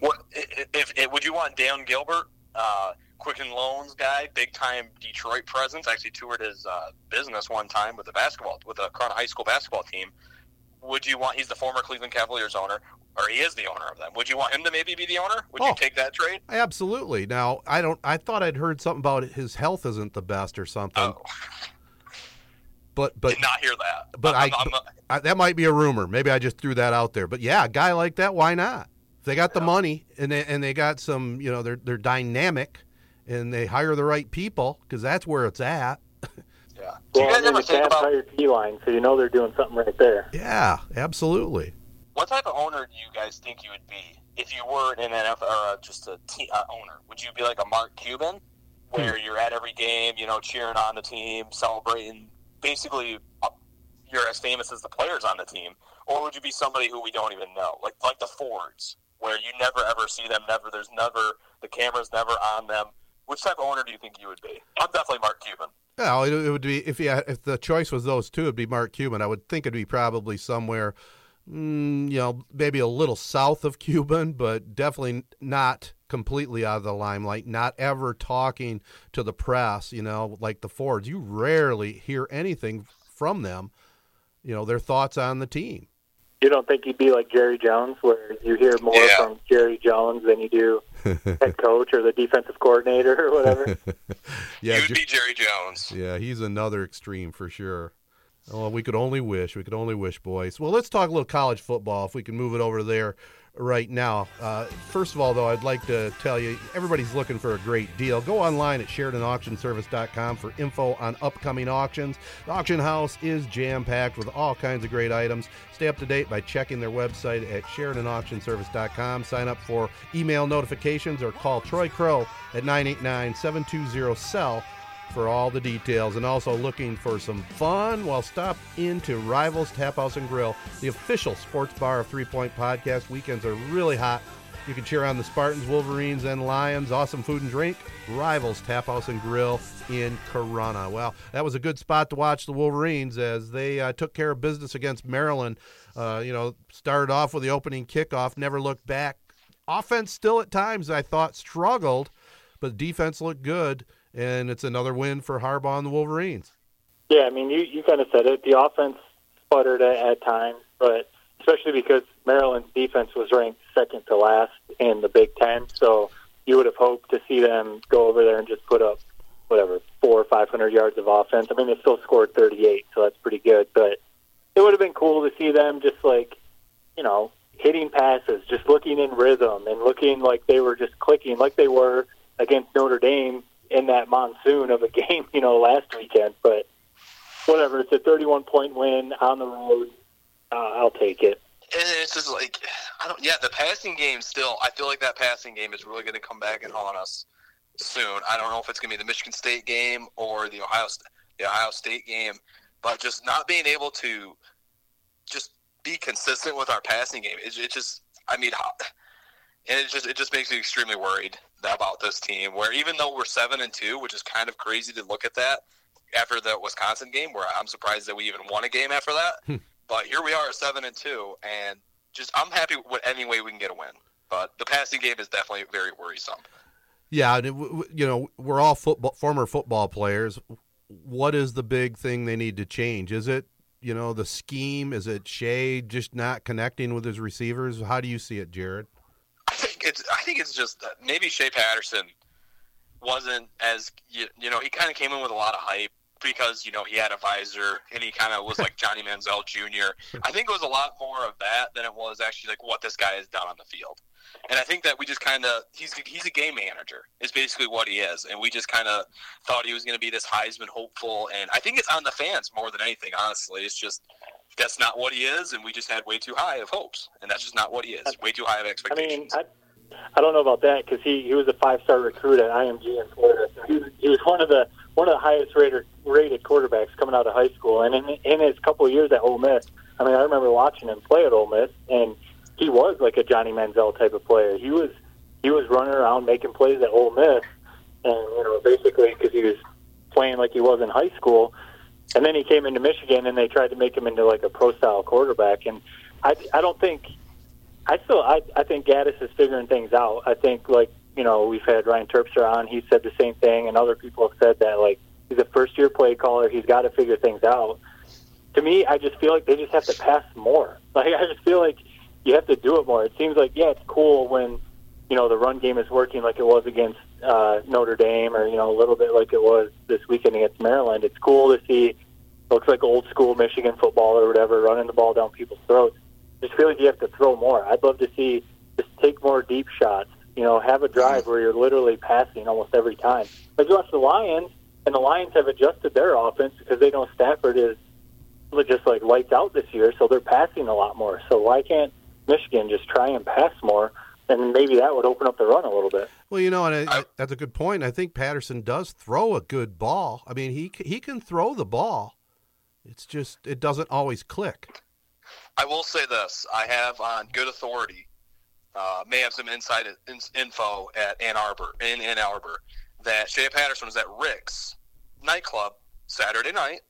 What if, if, if would you want Dan Gilbert, uh, Quicken Loans guy, big time Detroit presence? Actually toured his uh, business one time with the basketball with a Corunna High School basketball team. Would you want? He's the former Cleveland Cavaliers owner, or he is the owner of them. Would you want him to maybe be the owner? Would Oh. you take that trade? Absolutely. Now, I don't. I thought I'd heard something about his health isn't the best or something. Oh, But but did not hear that. but I'm, I- I'm, I, that might be a rumor. Maybe I just threw that out there. But yeah, a guy like that, why not? If they got the money and they, and they got some, you know, they're they're dynamic, and they hire the right people because that's where it's at. yeah. Do Well, you guys I mean, ever think about hired T-line, so you know they're doing something right there. Yeah, absolutely. what type of owner do you guys think you would be if you were an NFL or uh, just a te- uh, owner? Would you be like a Mark Cuban, where Hmm. you're at every game, you know, cheering on the team, celebrating? Basically, uh, you're as famous as the players on the team, or would you be somebody who we don't even know, like like the Fords, where you never ever see them, never there's never the camera's never on them. Which type of owner do you think you would be? I'm definitely Mark Cuban. Yeah, it, it would be if yeah, if the choice was those two, it'd be Mark Cuban. I would think it'd be probably somewhere, mm, you know, maybe a little south of Cuban, but definitely not completely out of the limelight. Not ever talking to the press, you know, like the Fords. You rarely hear anything from them. You know, their thoughts on the team. You don't think you'd be like Jerry Jones, where you hear more Yeah. from Jerry Jones than you do head coach or the defensive coordinator or whatever? Yeah, You'd Jer- be Jerry Jones. Yeah, he's another extreme for sure. Oh, we could only wish. We could only wish, boys. Well, let's talk a little college football if we can move it over there right now. Uh, first of all, though, I'd like to tell you everybody's looking for a great deal. Go online at SheridanAuctionService.com for info on upcoming auctions. The auction house is jam packed with all kinds of great items. Stay up to date by checking their website at SheridanAuctionService.com. Sign up for email notifications or call Troy Crow at 989 720 SELL for all the details and also looking for some fun. Well stop into rivals tap house and grill the official sports bar of three point podcast. Weekends are really hot. You can cheer on the spartans wolverines and lions. Awesome food and drink rivals tap house and grill in Corunna. Well that was a good spot to watch the wolverines as they uh, took care of business against maryland. Uh, you know started off with the opening kickoff never looked back. Offense still at times i thought struggled but defense looked good, and it's another win for Harbaugh and the Wolverines. Yeah, I mean, you, you kind of said it. The offense sputtered at, at times, but especially because Maryland's defense was ranked second to last in the Big Ten, so you would have hoped to see them go over there and just put up whatever four or five hundred yards of offense. I mean, they still scored thirty-eight, so that's pretty good. But it would have been cool to see them just like, you know, hitting passes, just looking in rhythm and looking like they were just clicking, like they were against Notre Dame in that monsoon of a game, you know, last weekend. But whatever, it's a 31 point win on the road. Uh, I'll take it. And it's just like I don't. Yeah, the passing game still. I feel like that passing game is really going to come back and haunt us soon. I don't know if it's going to be the Michigan State game or the Ohio the Ohio State game, but just not being able to just be consistent with our passing game. It, it just. I mean, how, and it just it just makes me extremely worried about this team. Where even though we're seven and two, which is kind of crazy to look at that after the Wisconsin game, where I'm surprised that we even won a game after that. Hmm. But here we are at seven and two, and just I'm happy with any way we can get a win. But the passing game is definitely very worrisome. Yeah, and it, w- w- you know, we're all football, former football players. What is the big thing they need to change? Is it, you know, the scheme? Is it Shea just not connecting with his receivers? How do you see it, Jared? I think it's I think it's just that maybe Shea Patterson wasn't as you, you know he kind of came in with a lot of hype because you know he had a visor and he kind of was like Johnny Manziel Jr. I think it was a lot more of that than it was actually like what this guy has done on the field. And I think that we just kind of he's he's a game manager is basically what he is, and we just kind of thought he was going to be this Heisman hopeful, and I think it's on the fans more than anything. Honestly, it's just that's not what he is, and we just had way too high of hopes, and that's just not what he is. Way too high of I mean, expectations. I, don't know about that because he, he was a five star recruit at IMG in Florida. So he was, he was one of the one of the highest rated rated quarterbacks coming out of high school. And in, in his couple of years at Ole Miss, I mean, I remember watching him play at Ole Miss, and he was like a Johnny Manziel type of player. He was he was running around making plays at Ole Miss, and you know, basically because he was playing like he was in high school. And then he came into Michigan, and they tried to make him into like a pro style quarterback. And I I don't think I still I I think Gattis is figuring things out. I think like you know we've had Ryan Terpstra on. He said the same thing, and other people have said that like he's a first year play caller. He's got to figure things out. To me, I just feel like they just have to pass more. Like I just feel like you have to do it more. It seems like yeah, it's cool when you know the run game is working like it was against uh, Notre Dame, or you know a little bit like it was this weekend against Maryland. It's cool to see. Looks like old school Michigan football or whatever, running the ball down people's throats just feel like you have to throw more. I'd love to see just take more deep shots. You know, have a drive where you're literally passing almost every time. But you watch the Lions, and the Lions have adjusted their offense because they know Stafford is just like lights out this year, so they're passing a lot more. So why can't Michigan just try and pass more? And maybe that would open up the run a little bit. Well, you know, and I, that's a good point. I think Patterson does throw a good ball. I mean, he he can throw the ball. It's just it doesn't always click. I will say this: I have on good authority, uh, may have some inside in, info at Ann Arbor in Ann Arbor that Shea Patterson was at Rick's nightclub Saturday night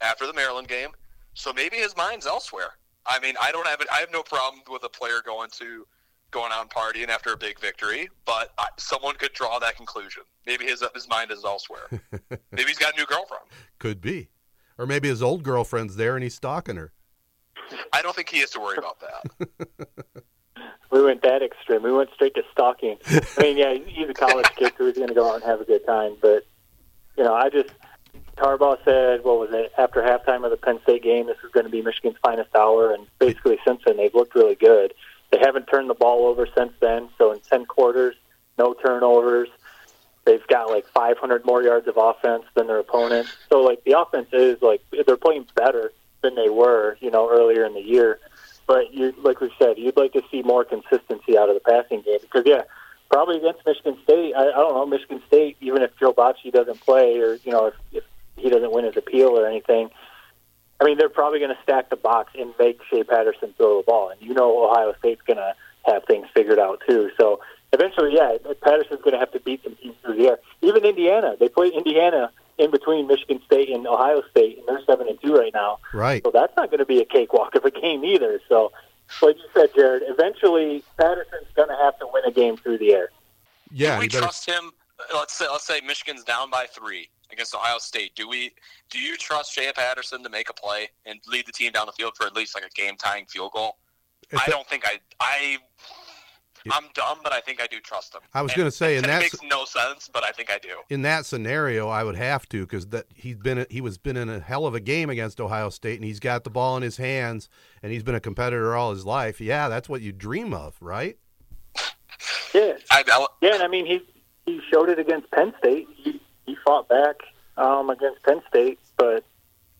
after the Maryland game. So maybe his mind's elsewhere. I mean, I don't have it. I have no problem with a player going to going out and partying after a big victory, but I, someone could draw that conclusion. Maybe his his mind is elsewhere. maybe he's got a new girlfriend. Could be, or maybe his old girlfriend's there and he's stalking her. I don't think he has to worry about that. We went that extreme. We went straight to stalking. I mean, yeah, he's a college kid who's going to go out and have a good time. But you know, I just Harbaugh said, what was it after halftime of the Penn State game? This is going to be Michigan's finest hour, and basically since then they've looked really good. They haven't turned the ball over since then. So in ten quarters, no turnovers. They've got like 500 more yards of offense than their opponent. So like the offense is like they're playing better than they were, you know, earlier in the year. But you, like we said, you'd like to see more consistency out of the passing game because, yeah, probably against Michigan State. I, I don't know Michigan State. Even if Joe Bachie doesn't play, or you know, if, if he doesn't win his appeal or anything, I mean, they're probably going to stack the box and make Shea Patterson throw the ball. And you know, Ohio State's going to have things figured out too. So eventually, yeah, Patterson's going to have to beat some teams through the air. Even Indiana, they play Indiana in between Michigan State and Ohio State, and they're seven and two right now. Right. So that's not going to be a cakewalk of a game either. So, like you said, Jared, eventually Patterson's going to have to win a game through the air. Yeah. Can we you better- trust him? Let's say let's say Michigan's down by three, against Ohio State. Do we? Do you trust Shea Patterson to make a play and lead the team down the field for at least like a game tying field goal? If I don't think I. I. I'm dumb, but I think I do trust him. I was gonna say, and it that's- makes no sense, but I think I do. in that scenario, I would have to because that he's been he was been in a hell of a game against Ohio State, and he's got the ball in his hands, and he's been a competitor all his life. Yeah, that's what you dream of, right? Yeah, I, I, yeah, and I mean he he showed it against Penn State. He he fought back um, against Penn State, but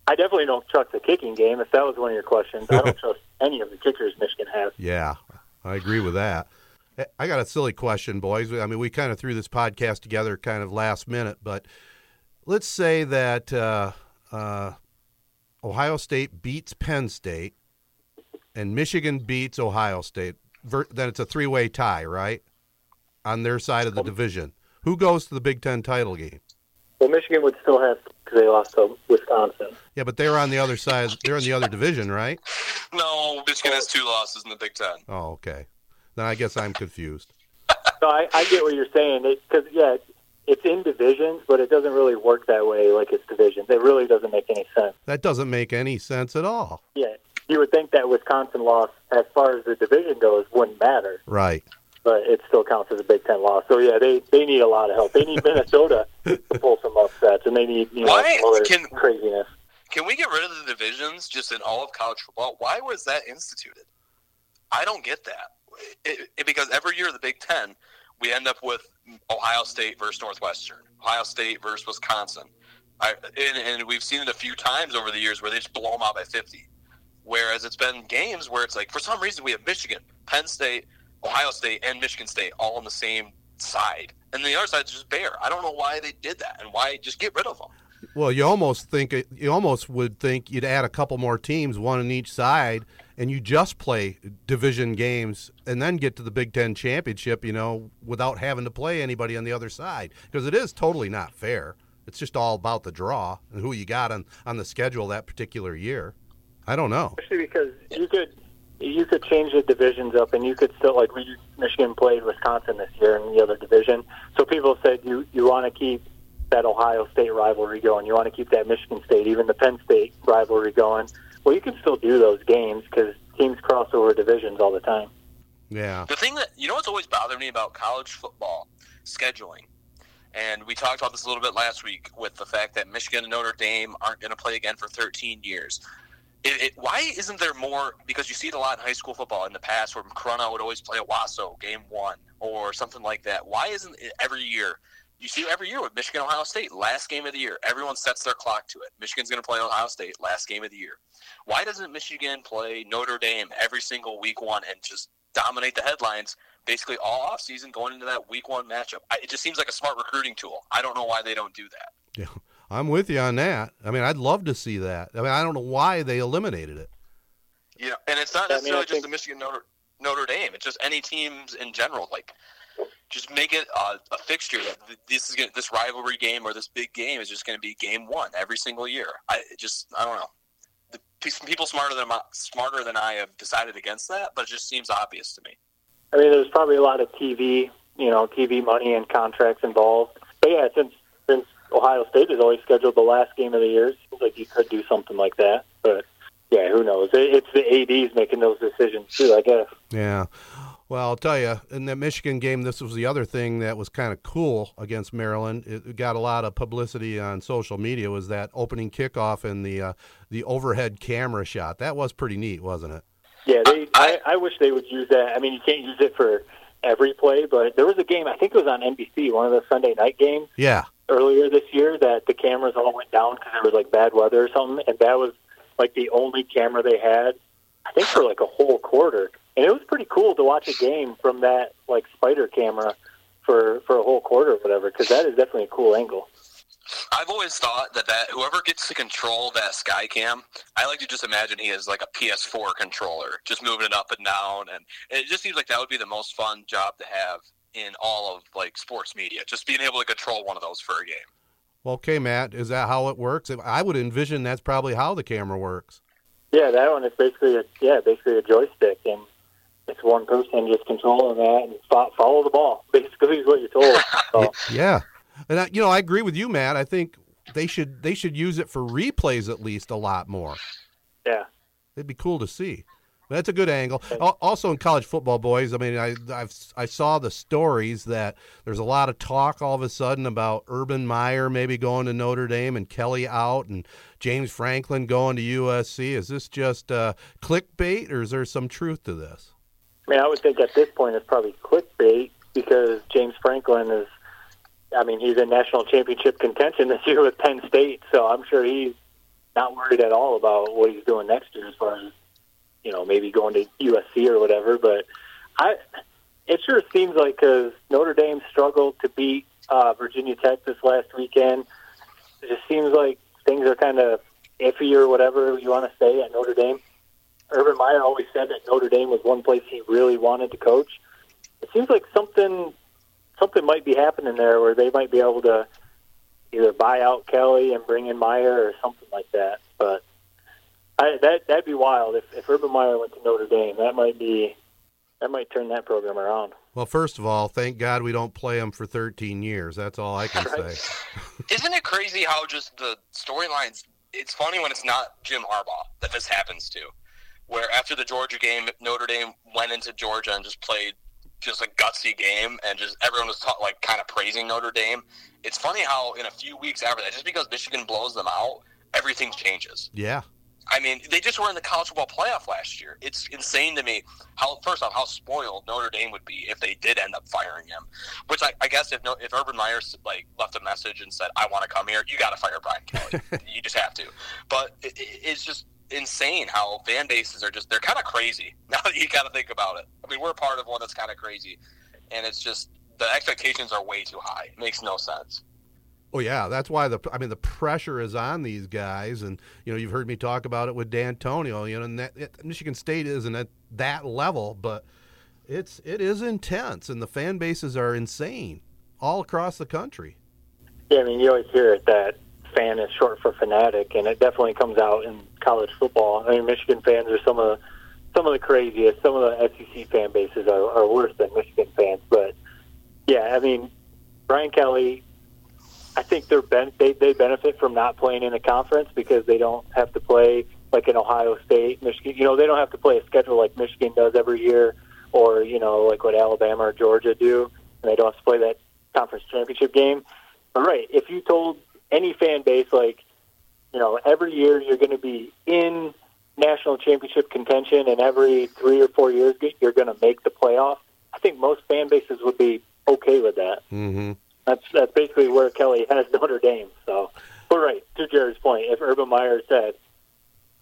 I definitely don't trust the kicking game. If that was one of your questions, I don't trust any of the kickers Michigan has. Yeah, I agree with that. I got a silly question, boys. I mean, we kind of threw this podcast together kind of last minute, but let's say that uh, uh, Ohio State beats Penn State and Michigan beats Ohio State. Ver- then it's a three way tie, right? On their side of the division. Who goes to the Big Ten title game? Well, Michigan would still have because they lost to Wisconsin. Yeah, but they're on the other side. They're in the other division, right? no, Michigan has two losses in the Big Ten. Oh, okay. Then I guess I'm confused. So I, I get what you're saying because yeah, it's in divisions, but it doesn't really work that way. Like it's divisions, it really doesn't make any sense. That doesn't make any sense at all. Yeah, you would think that Wisconsin loss, as far as the division goes, wouldn't matter, Right. but it still counts as a Big Ten loss. So yeah, they they need a lot of help. They need Minnesota to pull some upsets, and they need you know Why some other can- craziness. Can we get rid of the divisions just in all of college football? Why was that instituted? I don't get that. It, it, because every year the Big Ten, we end up with Ohio State versus Northwestern, Ohio State versus Wisconsin. I, and, and we've seen it a few times over the years where they just blow them out by 50. Whereas it's been games where it's like, for some reason, we have Michigan, Penn State, Ohio State, and Michigan State all on the same side. And the other side is just bare. I don't know why they did that and why just get rid of them. Well, you almost think you almost would think you'd add a couple more teams, one on each side, and you just play division games and then get to the Big Ten championship. You know, without having to play anybody on the other side, because it is totally not fair. It's just all about the draw and who you got on on the schedule that particular year. I don't know. Especially because you could you could change the divisions up, and you could still like we Michigan played Wisconsin this year in the other division. So people said you you want to keep that Ohio State rivalry going. You want to keep that Michigan State, even the Penn State rivalry going. Well, you can still do those games because teams cross over divisions all the time. Yeah, The thing that you know what's always bothered me about college football scheduling, and we talked about this a little bit last week with the fact that Michigan and Notre Dame aren't going to play again for 13 years. It, it, why isn't there more? Because you see it a lot in high school football in the past, where Corunna would always play a Owosso game one or something like that. Why isn't it every year? You see every year with Michigan Ohio State, last game of the year, everyone sets their clock to it. Michigan's going to play Ohio State, last game of the year. Why doesn't Michigan play Notre Dame every single week one and just dominate the headlines basically all off season going into that week one matchup? I, it just seems like a smart recruiting tool. I don't know why they don't do that. yeah, I'm with you on that. I mean, I'd love to see that. I mean, I don't know why they eliminated it. Yeah, and it's not I mean, necessarily I just think- the Michigan Notre, Notre Dame. It's just any teams in general. Like, just make it a, a fixture that this is gonna, this rivalry game or this big game is just going to be game one every single year. I just I don't know. The, people smarter than smarter than I have decided against that, but it just seems obvious to me. I mean, there's probably a lot of TV, you know, TV money and contracts involved. But yeah, since since Ohio State has always scheduled the last game of the year, it seems like you could do something like that. But yeah, who knows? It, it's the ads making those decisions too, I guess. Yeah. Well, I'll tell you, in that Michigan game, this was the other thing that was kind of cool against Maryland. It got a lot of publicity on social media. Was that opening kickoff and the uh, the overhead camera shot? That was pretty neat, wasn't it? Yeah, they. I, I- I wish they would use that. I mean, you can't use it for every play, but there was a game. I think it was on NBC, one of the Sunday night games Yeah. earlier this year, that the cameras all went down because there was like bad weather or something, and that was like the only camera they had. I think for like a whole quarter, and it was pretty cool to watch a game from that like spider camera for for a whole quarter or whatever, because that is definitely a cool angle. I've always thought that that whoever gets to control that Skycam, I like to just imagine he has like a PS4 controller, just moving it up and down, and it just seems like that would be the most fun job to have in all of like sports media, just being able to control one of those for a game. Well, okay, Matt, is that how it works? I would envision that's probably how the camera works. Yeah, that one is basically a yeah, basically a joystick, and it's one person just controlling that and fo- follow the ball. Basically, is what you're told. So, Yeah. And I, you know, I agree with you, Matt. I think they should they should use it for replays at least a lot more. Yeah. It'd be cool to see. That's a good angle. Also in college football, boys. I mean, I I've, I saw the stories that there's a lot of talk all of a sudden about Urban Meyer maybe going to Notre Dame and Kelly out and James Franklin going to USC. Is this just uh, clickbait or is there some truth to this? I mean, I would think at this point it's probably clickbait because James Franklin is, I mean, he's in national championship contention this year with Penn State, so I'm sure he's not worried at all about what he's doing next year as far as, you know, maybe going to USC or whatever. But I, it sure seems like because Notre Dame struggled to beat uh, Virginia Tech this last weekend, it just seems like things are kind of iffy or whatever you want to say at Notre Dame. Urban Meyer always said that Notre Dame was one place he really wanted to coach. It seems like something something might be happening there where they might be able to either buy out Kelly and bring in Meyer or something like that. But I, that that'd be wild if, if Urban Meyer went to Notre Dame. That might be that might turn that program around. Well, first of all, thank God we don't play them for 13 years. That's all I can Right. say. Isn't it crazy how just the storylines? It's funny when it's not Jim Harbaugh that this happens to, where after the Georgia game, Notre Dame went into Georgia and just played just a gutsy game, and just everyone was ta- like kind of praising Notre Dame. It's funny how in a few weeks after that, just because Michigan blows them out, everything changes. Yeah. I mean, they just were in the college football playoff last year. It's insane to me how first off how spoiled Notre Dame would be if they did end up firing him. Which I, I guess if no, if Urban Myers like left a message and said, "I want to come here," you got to fire Brian Kelly. you just have to. But it- it's just insane how fan bases are just they're kind of crazy now that you got to think about it. I mean, we're part of one that's kind of crazy, and it's just the expectations are way too high. It makes no sense. Oh yeah, that's why the I mean the pressure is on these guys, and you know you've heard me talk about it with D'Antonio. You know, and that, it, Michigan State isn't at that level, but it's it is intense, and the fan bases are insane all across the country. Yeah, I mean, you always hear it that fan is short for fanatic, and it definitely comes out in college football. I mean, Michigan fans are some of the, some of the craziest. Some of the SEC fan bases are, are worse than Michigan fans. But yeah, I mean, Brian Kelly, I think they're ben- they they benefit from not playing in a conference because they don't have to play like in Ohio State, Michigan. You know, they don't have to play a schedule like Michigan does every year, or you know, like what Alabama or Georgia do, and they don't have to play that conference championship game. But right, if you told any fan base like, you know, every year you're going to be in national championship contention, and every three or four years you're going to make the playoff, I think most fan bases would be okay with that. Mm-hmm. That's that's basically where Kelly has Notre Dame. So, but right to Jared's point, if Urban Meyer said,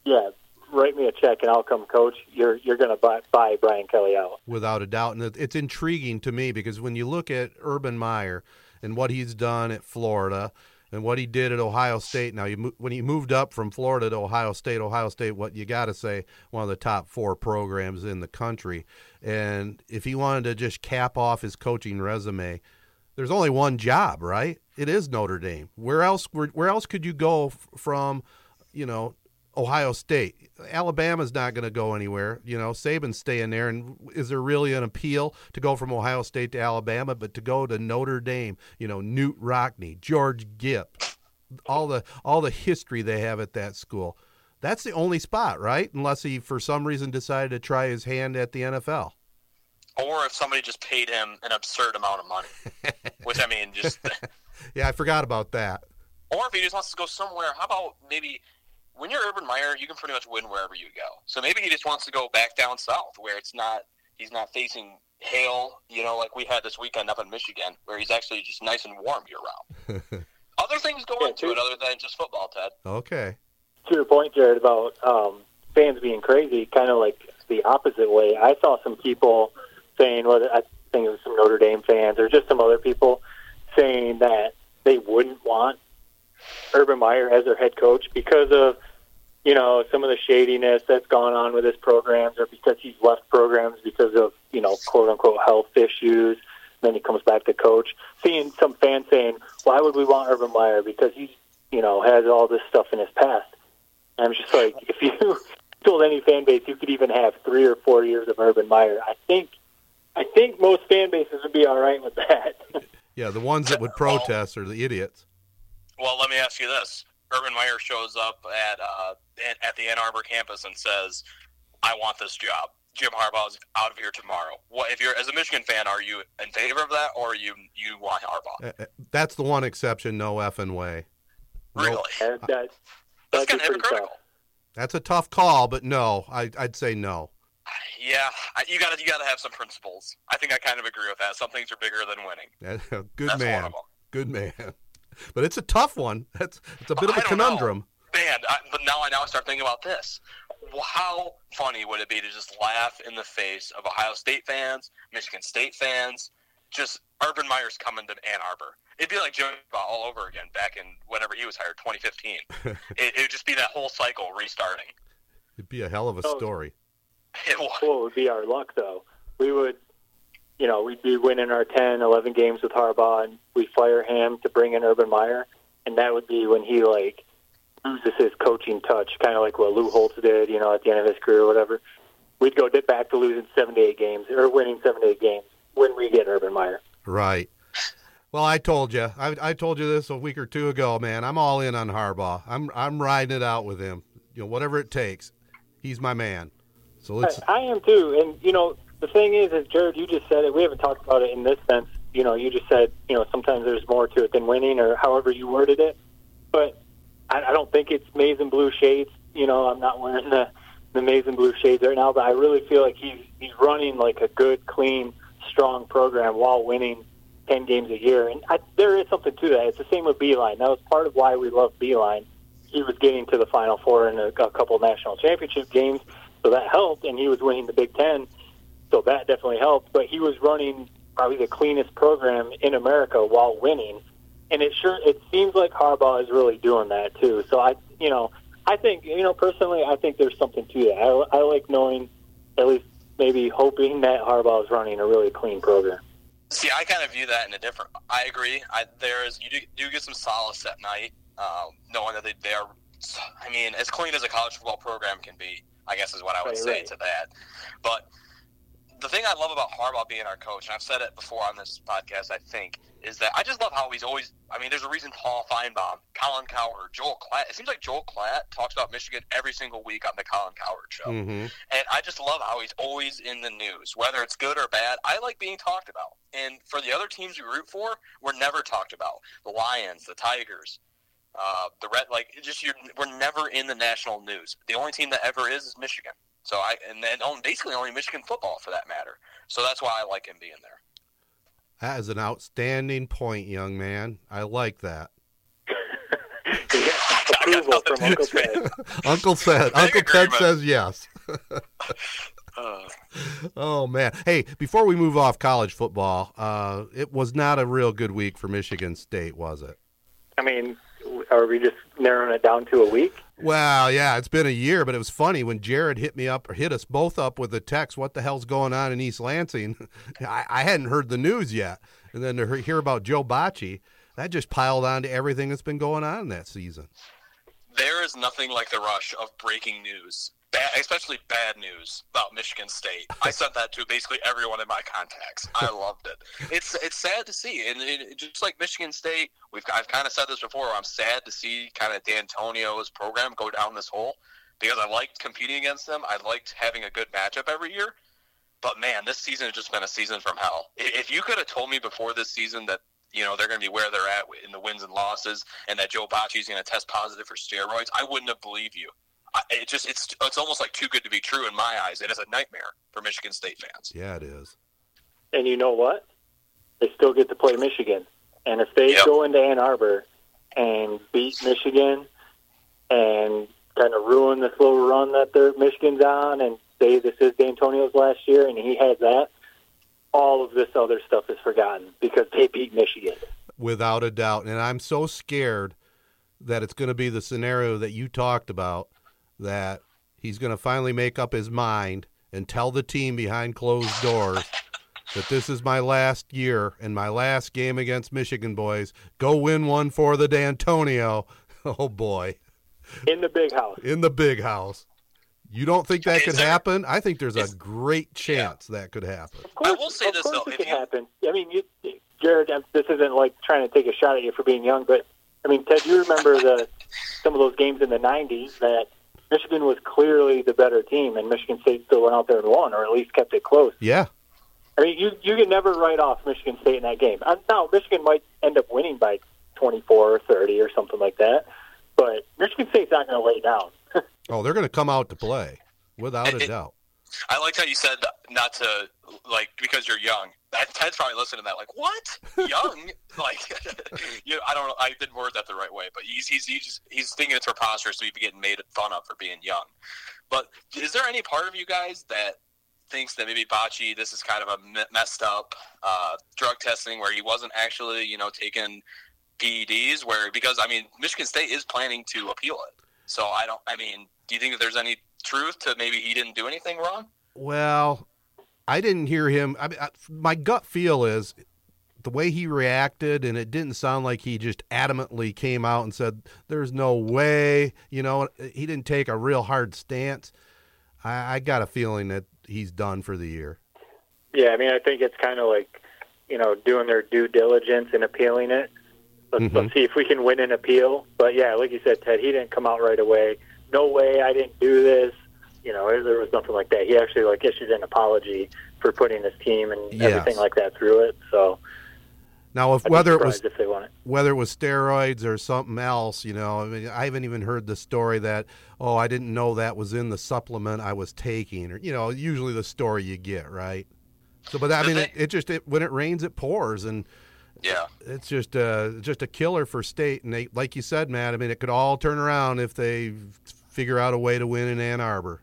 "Yeah, write me a check and I'll come coach," you're you're going to buy, buy Brian Kelly out. without a doubt. And it's intriguing to me because when you look at Urban Meyer and what he's done at Florida and what he did at Ohio State, now you, when he moved up from Florida to Ohio State, Ohio State, what you got to say, one of the top four programs in the country. And if he wanted to just cap off his coaching resume, there's only one job, right? It is Notre Dame. Where else? Where, where else could you go f- from? You know, Ohio State. Alabama's not going to go anywhere. You know, Saban's staying there. And is there really an appeal to go from Ohio State to Alabama, but to go to Notre Dame? You know, Knute Rockne, George Gipp, all the all the history they have at that school. That's the only spot, right? Unless he, for some reason, decided to try his hand at the NFL. Or if somebody just paid him an absurd amount of money, which I mean, just Yeah, I forgot about that. Or if he just wants to go somewhere, how about maybe when you're Urban Meyer, you can pretty much win wherever you go. So maybe he just wants to go back down south where it's not he's not facing hail, you know, like we had this weekend up in Michigan, where he's actually just nice and warm year round. other things go Yeah, into too. it other than just football, Ted. Okay. To your point, Jared, about um, fans being crazy, kind of like the opposite way. I saw some people saying, whether I think it was some Notre Dame fans or just some other people saying that they wouldn't want Urban Meyer as their head coach because of you know some of the shadiness that's gone on with his programs, or because he's left programs because of you know quote unquote health issues. Then he comes back to coach. Seeing some fans saying, "Why would we want Urban Meyer? Because he's you know has all this stuff in his past." And I'm just like, if you told any fan base you could even have three or four years of Urban Meyer, I think I think most fan bases would be all right with that. Yeah, the ones that would protest are the idiots. Well, let me ask you this: Urban Meyer shows up at uh, at the Ann Arbor campus and says, "I want this job." Jim Harbaugh's out of here tomorrow. What if you're as a Michigan fan? Are you in favor of that, or you you want Harbaugh? Uh, uh, That's the one exception. No effing way. No. Really? That, that, That's kind of hypocritical. tough. That's a tough call, but no, I, I'd say no. Yeah, I- you got to you got to have some principles. I think I kind of agree with that. Some things are bigger than winning. Good That's man. of. Good man. But it's a tough one. That's it's a bit of I a don't know. conundrum. Man, I, but now I now I start thinking about this. Well, how funny would it be to just laugh in the face of Ohio State fans, Michigan State fans, just Urban Meyer's coming to Ann Arbor? It'd be like Joe all over again back in whenever he was hired, 2015. it, it would just be that whole cycle restarting. It'd be a hell of a Oh. story. It would. What would be our luck, though? We would, you know, we'd be winning our 10, 11 games with Harbaugh, and we fire him to bring in Urban Meyer, and that would be when he like loses his coaching touch, kind of like what Lou Holtz did, you know, at the end of his career or whatever. We'd go dip back to losing seven to eight games or winning seven to eight games when we get Urban Meyer. Right. Well, I told you. I, I told you this a week or two ago, man. I'm all in on Harbaugh. I'm I'm riding it out with him. You know, whatever it takes. He's my man. So let's. I, I am too, and you know, the thing is, is Jared, you just said it. We haven't talked about it in this sense. You know, you just said, you know, sometimes there's more to it than winning, or however you worded it. But I, I don't think it's maize and blue shades. You know, I'm not wearing the the maize and blue shades right now, but I really feel like he's he's running like a good, clean, strong program while winning ten games a year. And I, there is something to that. It's the same with Beilein. That was part of why we love Beilein. He was getting to the Final Four in a, a couple of national championship games, so that helped, and he was winning the Big Ten, so that definitely helped. But he was running probably the cleanest program in America while winning, and it sure it seems like Harbaugh is really doing that too. So I, you know, I think you know personally, I think there's something to that. I, I like knowing, at least maybe hoping that Harbaugh is running a really clean program. See, I kind of view that in a different. I agree. I, there is you do, do get some solace at night, um, knowing that they, they are. I mean, as clean as a college football program can be, I guess is what I would Right, say right. to that. But the thing I love about Harbaugh being our coach, and I've said it before on this podcast, I think, is that I just love how he's always. I mean, there's a reason Paul Finebaum, Colin Cowherd, Joel Klatt. It seems like Joel Klatt talks about Michigan every single week on the Colin Cowherd show. hmm And I just love how he's always in the news, whether it's good or bad. I like being talked about. And for the other teams we root for, we're never talked about. The Lions, the Tigers, uh, the Red. Like just you're, we're never in the national news. The only team that ever is is Michigan. So I and then on basically only Michigan football for that matter. So that's why I like him being there. That is an outstanding point, young man. I like that. Approval from Uncle Ted. Uncle Ted. Uncle Ted says yes. Uh, Oh man! Hey, before we move off college football, uh, it was not a real good week for Michigan State, was it? I mean, are we just narrowing it down to a week? Well, yeah, it's been a year, but it was funny when Jared hit me up or hit us both up with a text. What the hell's going on in East Lansing? I, I hadn't heard the news yet, and then to hear about Joe Bachie, that just piled on to everything that's been going on that season. there is nothing like the rush of breaking news, bad, especially bad news about Michigan State. I sent that to basically everyone in my contacts. I loved it. It's it's sad to see, and it, just like Michigan State, we've I've kind of said this before. I'm sad to see kind of D'Antonio's program go down this hole because I liked competing against them. I liked having a good matchup every year. But man, this season has just been a season from hell. If you could have told me before this season that you know they're going to be where they're at in the wins and losses, and that Joe Bachie is going to test positive for steroids, I wouldn't have believed you. I, it just it's it's almost like too good to be true in my eyes. It is a nightmare for Michigan State fans. Yeah, it is. And you know what? They still get to play Michigan. And if they Yep. go into Ann Arbor and beat Michigan and kind of ruin this little run that they're Michigan's on and say this is D'Antonio's last year and he has that, all of this other stuff is forgotten because they beat Michigan. without a doubt. And I'm so scared that it's going to be the scenario that you talked about that he's going to finally make up his mind and tell the team behind closed doors that this is my last year and my last game against Michigan boys. Go win one for the D'Antonio. Oh boy, In the big house. in the big house. You don't think that Is could there- happen? I think there's a great chance that could happen. Of course, I will say of this, though, it if can you- happen. I mean, you, Jared, this isn't like trying to take a shot at you for being young, but I mean, Ted, you remember the some of those games in the '90s that Michigan was clearly the better team, and Michigan State still went out there and won, or at least kept it close. Yeah. I mean, you you can never write off Michigan State in that game. Uh, now, Michigan might end up winning by 24 or 30 or something like that, but Michigan State's not going to lay down. Oh, they're going to come out to play without a It- it- doubt. I liked how you said not to like because you're young. That Ted's probably listening to that like what young like you know, I don't know I didn't word that the right way, but he's he's he's he's thinking it's preposterous to be getting made fun of for being young. But is there any part of you guys that thinks that maybe Bachie this is kind of a messed up uh, drug testing where he wasn't actually you know taking PEDs where because I mean Michigan State is planning to appeal it. So I don't I mean do you think that there's any truth to maybe he didn't do anything wrong? Well, I didn't hear him. I mean, I, my gut feel is the way he reacted, and it didn't sound like he just adamantly came out and said, "There's no way." You know, he didn't take a real hard stance. I, I got a feeling that he's done for the year. Yeah, I mean, I think it's kind of like, you know, doing their due diligence and appealing it. Let's, Mhm. let's see if we can win an appeal. But yeah, like you said, Ted, he didn't come out right away. No way, I didn't do this. You know, there was nothing like that. He actually like issued an apology for putting his team and Yes. everything like that through it. So Now, if I'd whether it was if they won it. whether it was steroids or something else, you know, I mean, I haven't even heard the story that oh, I didn't know that was in the supplement I was taking, or you know, usually the story you get, right? So, but I mean, it, it just it, when it rains, it pours, and Yeah. it's just uh just a killer for state. And they, like you said, Matt, I mean, it could all turn around if they figure out a way to win in Ann Arbor.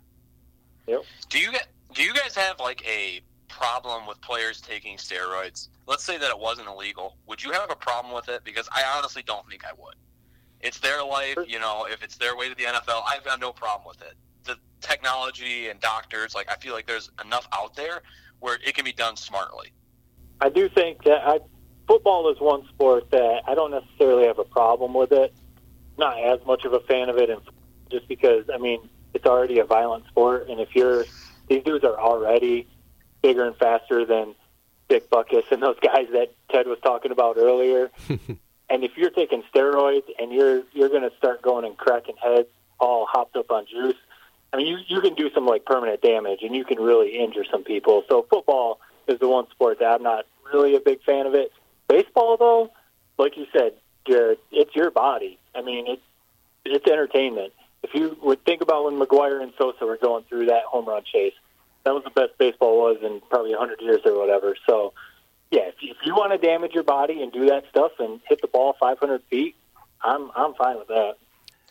Yep. Do you get do you guys have like a problem with players taking steroids? Let's say that it wasn't illegal. Would you have a problem with it? Because I honestly don't think I would. It's their life, you know. If it's their way to the NFL, I've got no problem with it. The technology and doctors, like I feel like there's enough out there where it can be done smartly. I do think that I, football is one sport that I don't necessarily have a problem with it. Not as much of a fan of it, and just because I mean it's already a violent sport, and if you're these dudes are already bigger and faster than Dick Butkus and those guys that Ted was talking about earlier. and if you're taking steroids and you're you're going to start going and cracking heads, all hopped up on juice, I mean you you can do some like permanent damage, and you can really injure some people. So football is the one sport that I'm not really a big fan of it. Baseball, though, like you said, Jared, it's your body. I mean, it's it's entertainment. If you would think about when McGwire and Sosa were going through that home run chase, that was the best baseball was in probably a 100 years or whatever. So, yeah, if you, if you want to damage your body and do that stuff and hit the ball 500 feet, I'm I'm fine with that.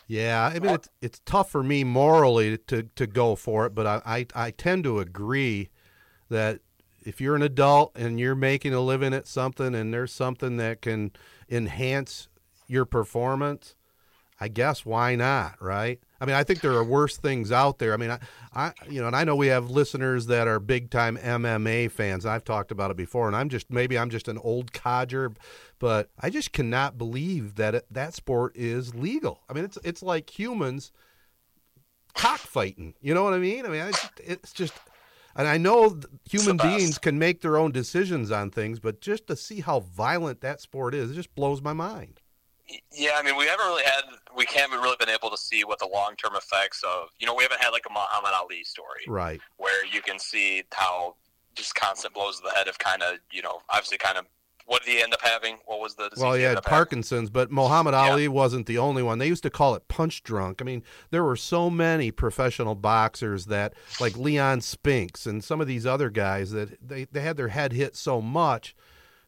Yeah, I mean it's it's tough for me morally to to go for it, but I, I I tend to agree that if you're an adult and you're making a living at something and there's something that can enhance your performance, I guess why not, right? I mean, I think there are worse things out there. I mean, I, I you know, and I know we have listeners that are big time MMA fans. I've talked about it before, and I'm just maybe I'm just an old codger, but I just cannot believe that it, that sport is legal. I mean, it's it's like humans cockfighting. You know what I mean? I mean, it's, it's just, and I know human beings can make their own decisions on things, but just to see how violent that sport is, it just blows my mind. Yeah, I mean, we haven't really had, we haven't really been able to see what the long term effects of, you know, we haven't had like a Muhammad Ali story Right. where you can see how just constant blows to the head have kind of, you know, obviously kind of, what did he end up having? What was the disease Well, he ended had up having? Parkinson's, but Muhammad Ali wasn't the only one. They used to call it punch drunk. I mean, there were so many professional boxers that, like Leon Spinks and some of these other guys, that they, they had their head hit so much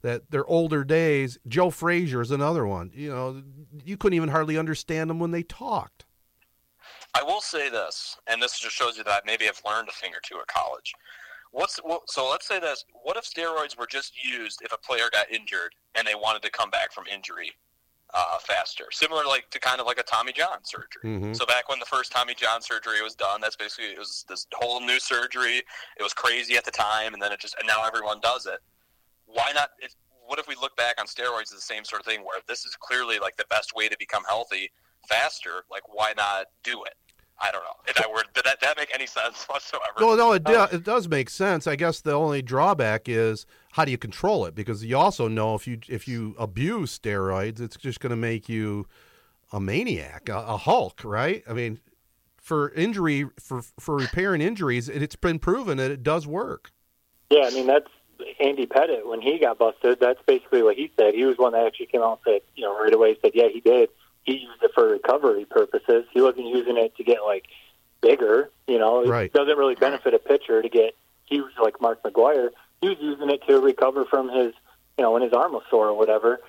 that their older days, Joe Frazier is another one. You know, you couldn't even hardly understand them when they talked. I will say this, and this just shows you that maybe I've learned a thing or two at college. What's what, so? Let's say this: What if steroids were just used if a player got injured and they wanted to come back from injury uh, faster, similar like to kind of like a Tommy John surgery. Mhm. So back when the first Tommy John surgery was done, that's basically it was this whole new surgery. It was crazy at the time, and then it just and now everyone does it. Why not? It, what if we look back on steroids as the same sort of thing, where this is clearly like the best way to become healthy faster? Like, why not do it? I don't know. If that word did that, did that make any sense whatsoever? No, no, it, do, um, it does make sense. I guess the only drawback is how do you control it? Because you also know if you if you abuse steroids, it's just going to make you a maniac, a, a Hulk, right? I mean, for injury for for repairing injuries, it, it's been proven that it does work. Yeah, I mean that's Andy Pettitte when he got busted. That's basically what he said. He was one that actually came out and said, you know, right away said, yeah, he did. He used it for recovery purposes. He wasn't using it to get like bigger. You know, it Right. doesn't really benefit a pitcher to get huge like Mark McGwire. He was using it to recover from his, you know, when his arm was sore or whatever.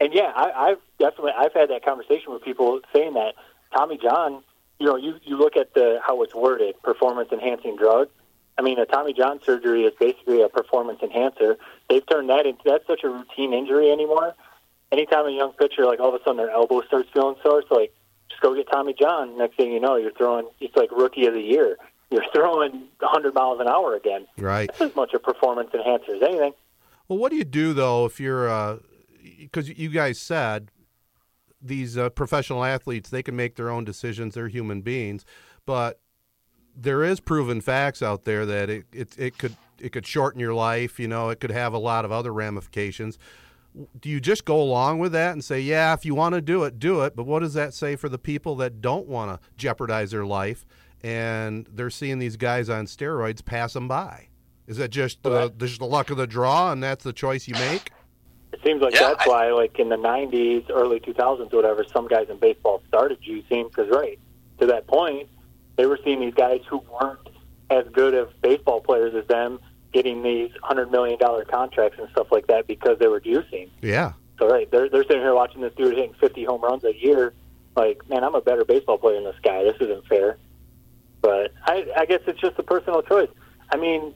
And yeah, I, I've definitely I've had that conversation with people saying that Tommy John. You know, you you look at the how it's worded, performance enhancing drug. I mean, a Tommy John surgery is basically a performance enhancer. They've turned that into that's such a routine injury anymore. Anytime a young pitcher, like all of a sudden their elbow starts feeling sore, it's like just go get Tommy John. Next thing you know, you're throwing. It's like rookie of the year. You're throwing 100 miles an hour again. Right. That's as much a performance enhancer as anything. Well, what do you do though if you're because you guys said these uh, professional athletes they can make their own decisions. They're human beings, but there is proven facts out there that it, it it could it could shorten your life. You know, it could have a lot of other ramifications. Do you just go along with that and say, yeah, if you want to do it, do it? But what does that say for the people that don't want to jeopardize their life and they're seeing these guys on steroids pass them by? Is that just uh, just the luck of the draw, and that's the choice you make? It seems like Yeah, that's I- why, like in the '90s, early 2000s, whatever, some guys in baseball started juicing because, right, to that point, they were seeing these guys who weren't as good of baseball players as them getting these hundred million dollar contracts and stuff like that because they were juicing. Yeah. So, right, they're they're sitting here watching this dude hitting 50 home runs a year. Like, man, I'm a better baseball player than this guy. This isn't fair. But I, I guess it's just a personal choice. I mean,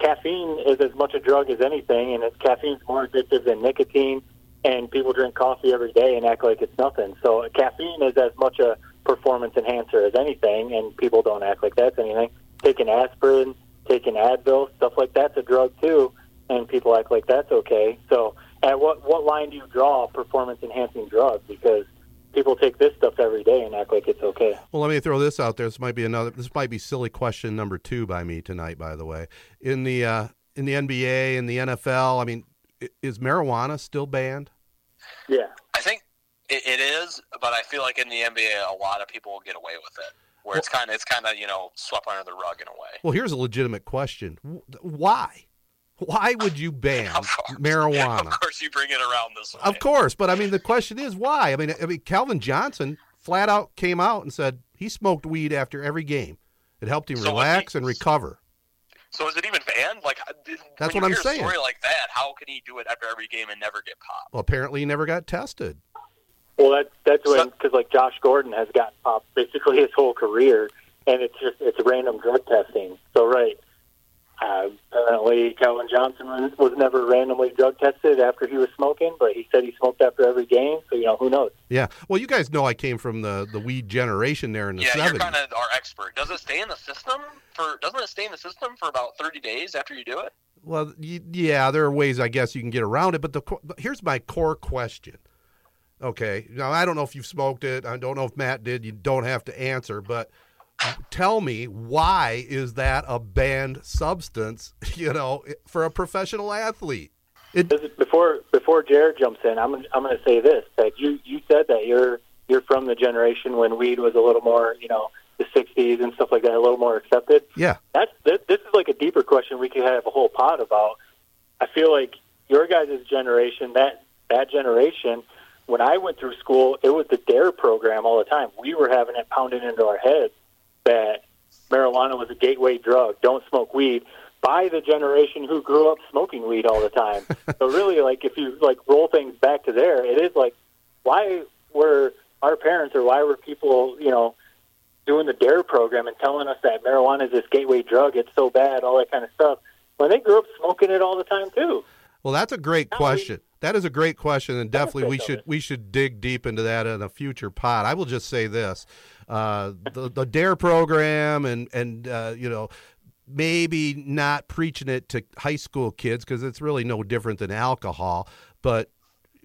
caffeine is as much a drug as anything, and it's, caffeine's more addictive than nicotine. And people drink coffee every day and act like it's nothing. So caffeine is as much a performance enhancer as anything, and people don't act like that's anything. Taking aspirin, taking Advil, stuff like that's a drug too, and people act like that's okay. So at what what line do you draw performance enhancing drug? Because people take this stuff every day and act like it's okay. Well, let me throw this out there. This might be another. This might be silly question number two by me tonight. By the way, in the uh, in the NBA and the NFL, I mean, is marijuana still banned? Yeah. I think it, it is, but I feel like in the NBA, a lot of people will get away with it. Where it's kind of it's kind of you know swept under the rug in a way. Well, here's a legitimate question: Why? Why would you ban Of marijuana? Of course, you bring it around this way. Of course, but I mean, the question is why? I mean, I mean, Calvin Johnson flat out came out and said he smoked weed after every game. It helped him So relax he- and recover. So is it even banned? Like That's what you I'm hear saying. A story like that, how could he do it after every game and never get popped? Well, apparently, he never got tested. Well, that, that's when because like Josh Gordon has gotten popped basically his whole career, and it's just it's random drug testing. So right, uh, apparently Calvin Johnson was, was never randomly drug tested after he was smoking, but he said he smoked after every game. So you know who knows? Yeah. Well, you guys know I came from the the weed generation there in the Yeah, 70s. you're kind of our expert. Does it stay in the system for? Doesn't it stay in the system for about 30 days after you do it? Well, yeah, there are ways I guess you can get around it, but the but here's my core question. Okay, now I don't know if you've smoked it. I don't know if Matt did. You don't have to answer, but tell me why is that a banned substance? You know, for a professional athlete. It, before before Jared jumps in, I'm I'm going to say this that you you said that you're you're from the generation when weed was a little more you know the 60s and stuff like that a little more accepted. yeah, that's this, this is like a deeper question we could have a whole pod about. I feel like your guys' generation, that that generation, when I went through school, it was the DARE program all the time. We were having it pounded into our heads that marijuana was a gateway drug. Don't smoke weed. By the generation who grew up smoking weed all the time. so really, like if you like roll things back to there, it is like why were our parents or why were people you know doing the DARE program and telling us that marijuana is this gateway drug, it's so bad, all that kind of stuff. When they grew up smoking it all the time too. Well, that's a great we- question. That is a great question, and definitely we should we should dig deep into that in a future pod. I will just say this: uh, the the Dare program, and and uh, you know maybe not preaching it to high school kids because it's really no different than alcohol, but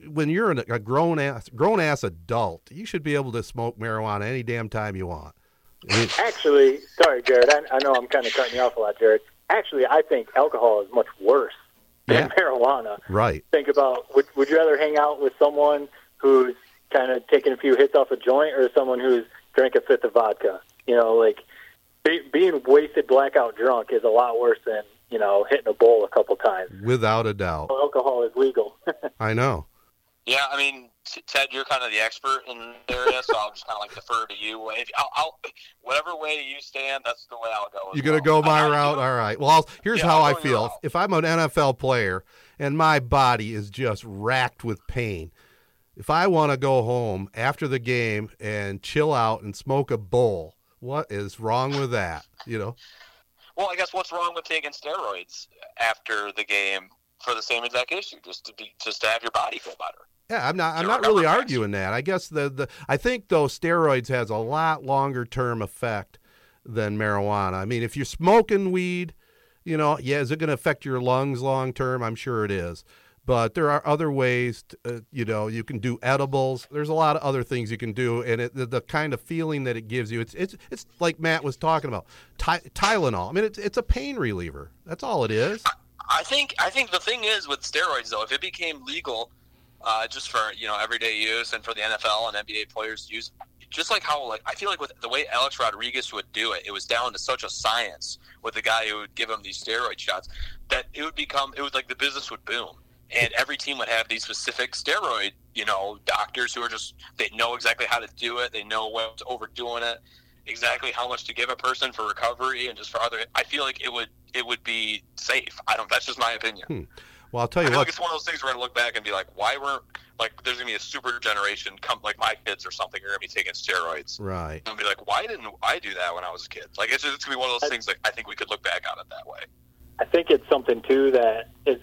when you're an- a grown ass grown ass adult, you should be able to smoke marijuana any damn time you want. Actually, sorry, Jared. I, I know I'm kind of cutting you off a lot, Jared. Actually, I think alcohol is much worse than Yeah. marijuana. Right. Think about would would you rather hang out with someone who's kind of taking a few hits off a joint or someone who's drank a fifth of vodka? You know, like be, being wasted, blackout drunk is a lot worse than you know hitting a bowl a couple times. Without a doubt. Alcohol is legal. I know. Yeah, I mean, T- Ted, you're kind of the expert in the area, so I'll just kind of like defer to you. If, I'll, I'll, whatever way you stand, that's the way I'll go. You're going to well. go my I- I- route? All right. Well, I'll- here's Yeah, how I'll I feel. If I'm an NFL player and my body is just racked with pain, if I want to go home after the game and chill out and smoke a bowl, what is wrong with that? You know? Well, I guess what's wrong with taking steroids after the game for the same exact issue, just to be, just to have your body feel better? Yeah, I'm not. I'm not really arguing that. I guess the, the I think though steroids has a lot longer term effect than marijuana. I mean, if you're smoking weed, you know, yeah, is it going to affect your lungs long term? I'm sure it is. But there are other ways. To, uh, you know, you can do edibles. There's a lot of other things you can do, and it, the, the kind of feeling that it gives you, it's it's it's like Matt was talking about, Ty, Tylenol. I mean, it's it's a pain reliever. That's all it is. I think I think the thing is with steroids though, if it became legal, uh, just for you know everyday use and for the NFL and NBA players to use, just like how like I feel like with the way Alex Rodriguez would do it, it was down to such a science with the guy who would give him these steroid shots that it would become it was like the business would boom. And every team would have these specific steroid, you know, doctors who are just they know exactly how to do it. They know what's overdoing it, exactly how much to give a person for recovery and just for other. I feel like it would it would be safe. I don't. That's just my opinion. Well, I'll tell you feel what. like it's one of those things we're gonna look back and be like, why weren't like there's gonna be a super generation come like my kids or something are gonna be taking steroids. Right. And be like, why didn't I do that when I was a kid? Like it's, just, it's gonna be one of those things like I think we could look back on it that way. I think it's something too that is,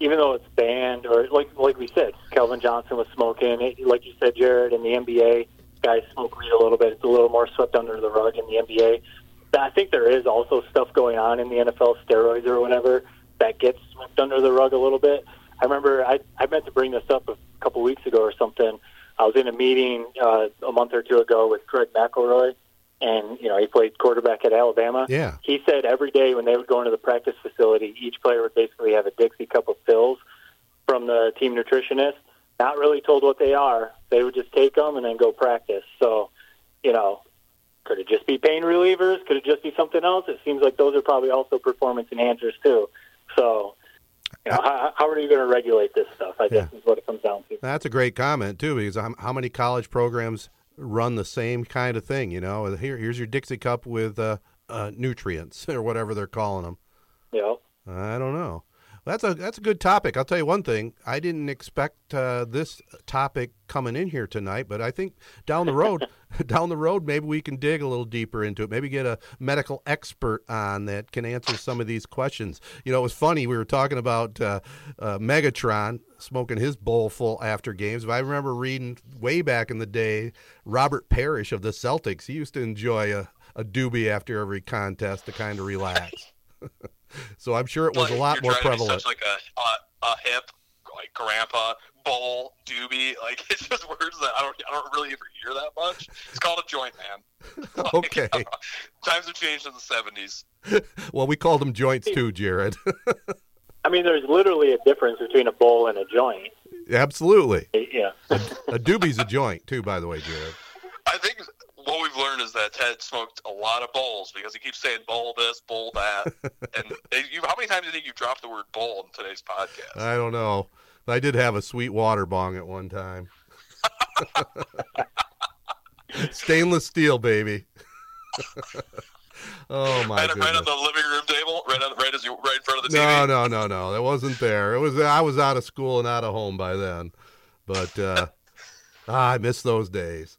even though it's banned or like like we said, Calvin Johnson was smoking. It, like you said, Jared, in the NBA, guys smoke weed a little bit. It's a little more swept under the rug in the NBA. But I think there is also stuff going on in the NFL, steroids or whatever, that gets swept under the rug a little bit. I remember I I meant to bring this up a couple weeks ago or something. I was in a meeting uh, a month or two ago with Greg McElroy, and you know he played quarterback at Alabama. Yeah. He said every day when they would go into the practice facility, each player would basically have a Dixie cup of pills from the team nutritionist. Not really told what they are. They would just take them and then go practice. So, you know, could it just be pain relievers? Could it just be something else? It seems like those are probably also performance enhancers too. So, you know, how, how are you going to regulate this stuff? I guess is what it comes down to. That's a great comment too, because how, how many college programs run the same kind of thing? You know, here here's your Dixie cup with uh, uh, nutrients or whatever they're calling them. Know, I don't know. That's a that's a good topic. I'll tell you one thing. I didn't expect uh, this topic coming in here tonight, but I think down the road, down the road, maybe we can dig a little deeper into it. Maybe get a medical expert on that can answer some of these questions. You know, it was funny. We were talking about uh, uh, Megatron smoking his bowl full after games. But I remember reading way back in the day, Robert Parrish of the Celtics. He used to enjoy a, a doobie after every contest to kind of relax. so I'm sure it was a lot you're more trying to be prevalent. Such like a, a a hip like grandpa bowl doobie. Like it's just words that I don't I don't really ever hear that much. It's called a joint, man. Like, Okay. times have changed in the seventies. Well, we called them joints too, Jared. I mean, there's literally a difference between a bowl and a joint. Absolutely. Yeah. A doobie's a joint too, by the way, Jared. I think what we've learned is that Ted smoked a lot of bowls because he keeps saying bowl this, bowl that. and you, how many times do you think you dropped the word bowl in today's podcast? I don't know. I did have a sweet water bong at one time. Stainless steel, baby. oh my right, right on the living room table, right on, right as you right in front of the TV. No, no, no, no. That wasn't there. It was I was out of school and out of home by then. But uh ah, I miss those days.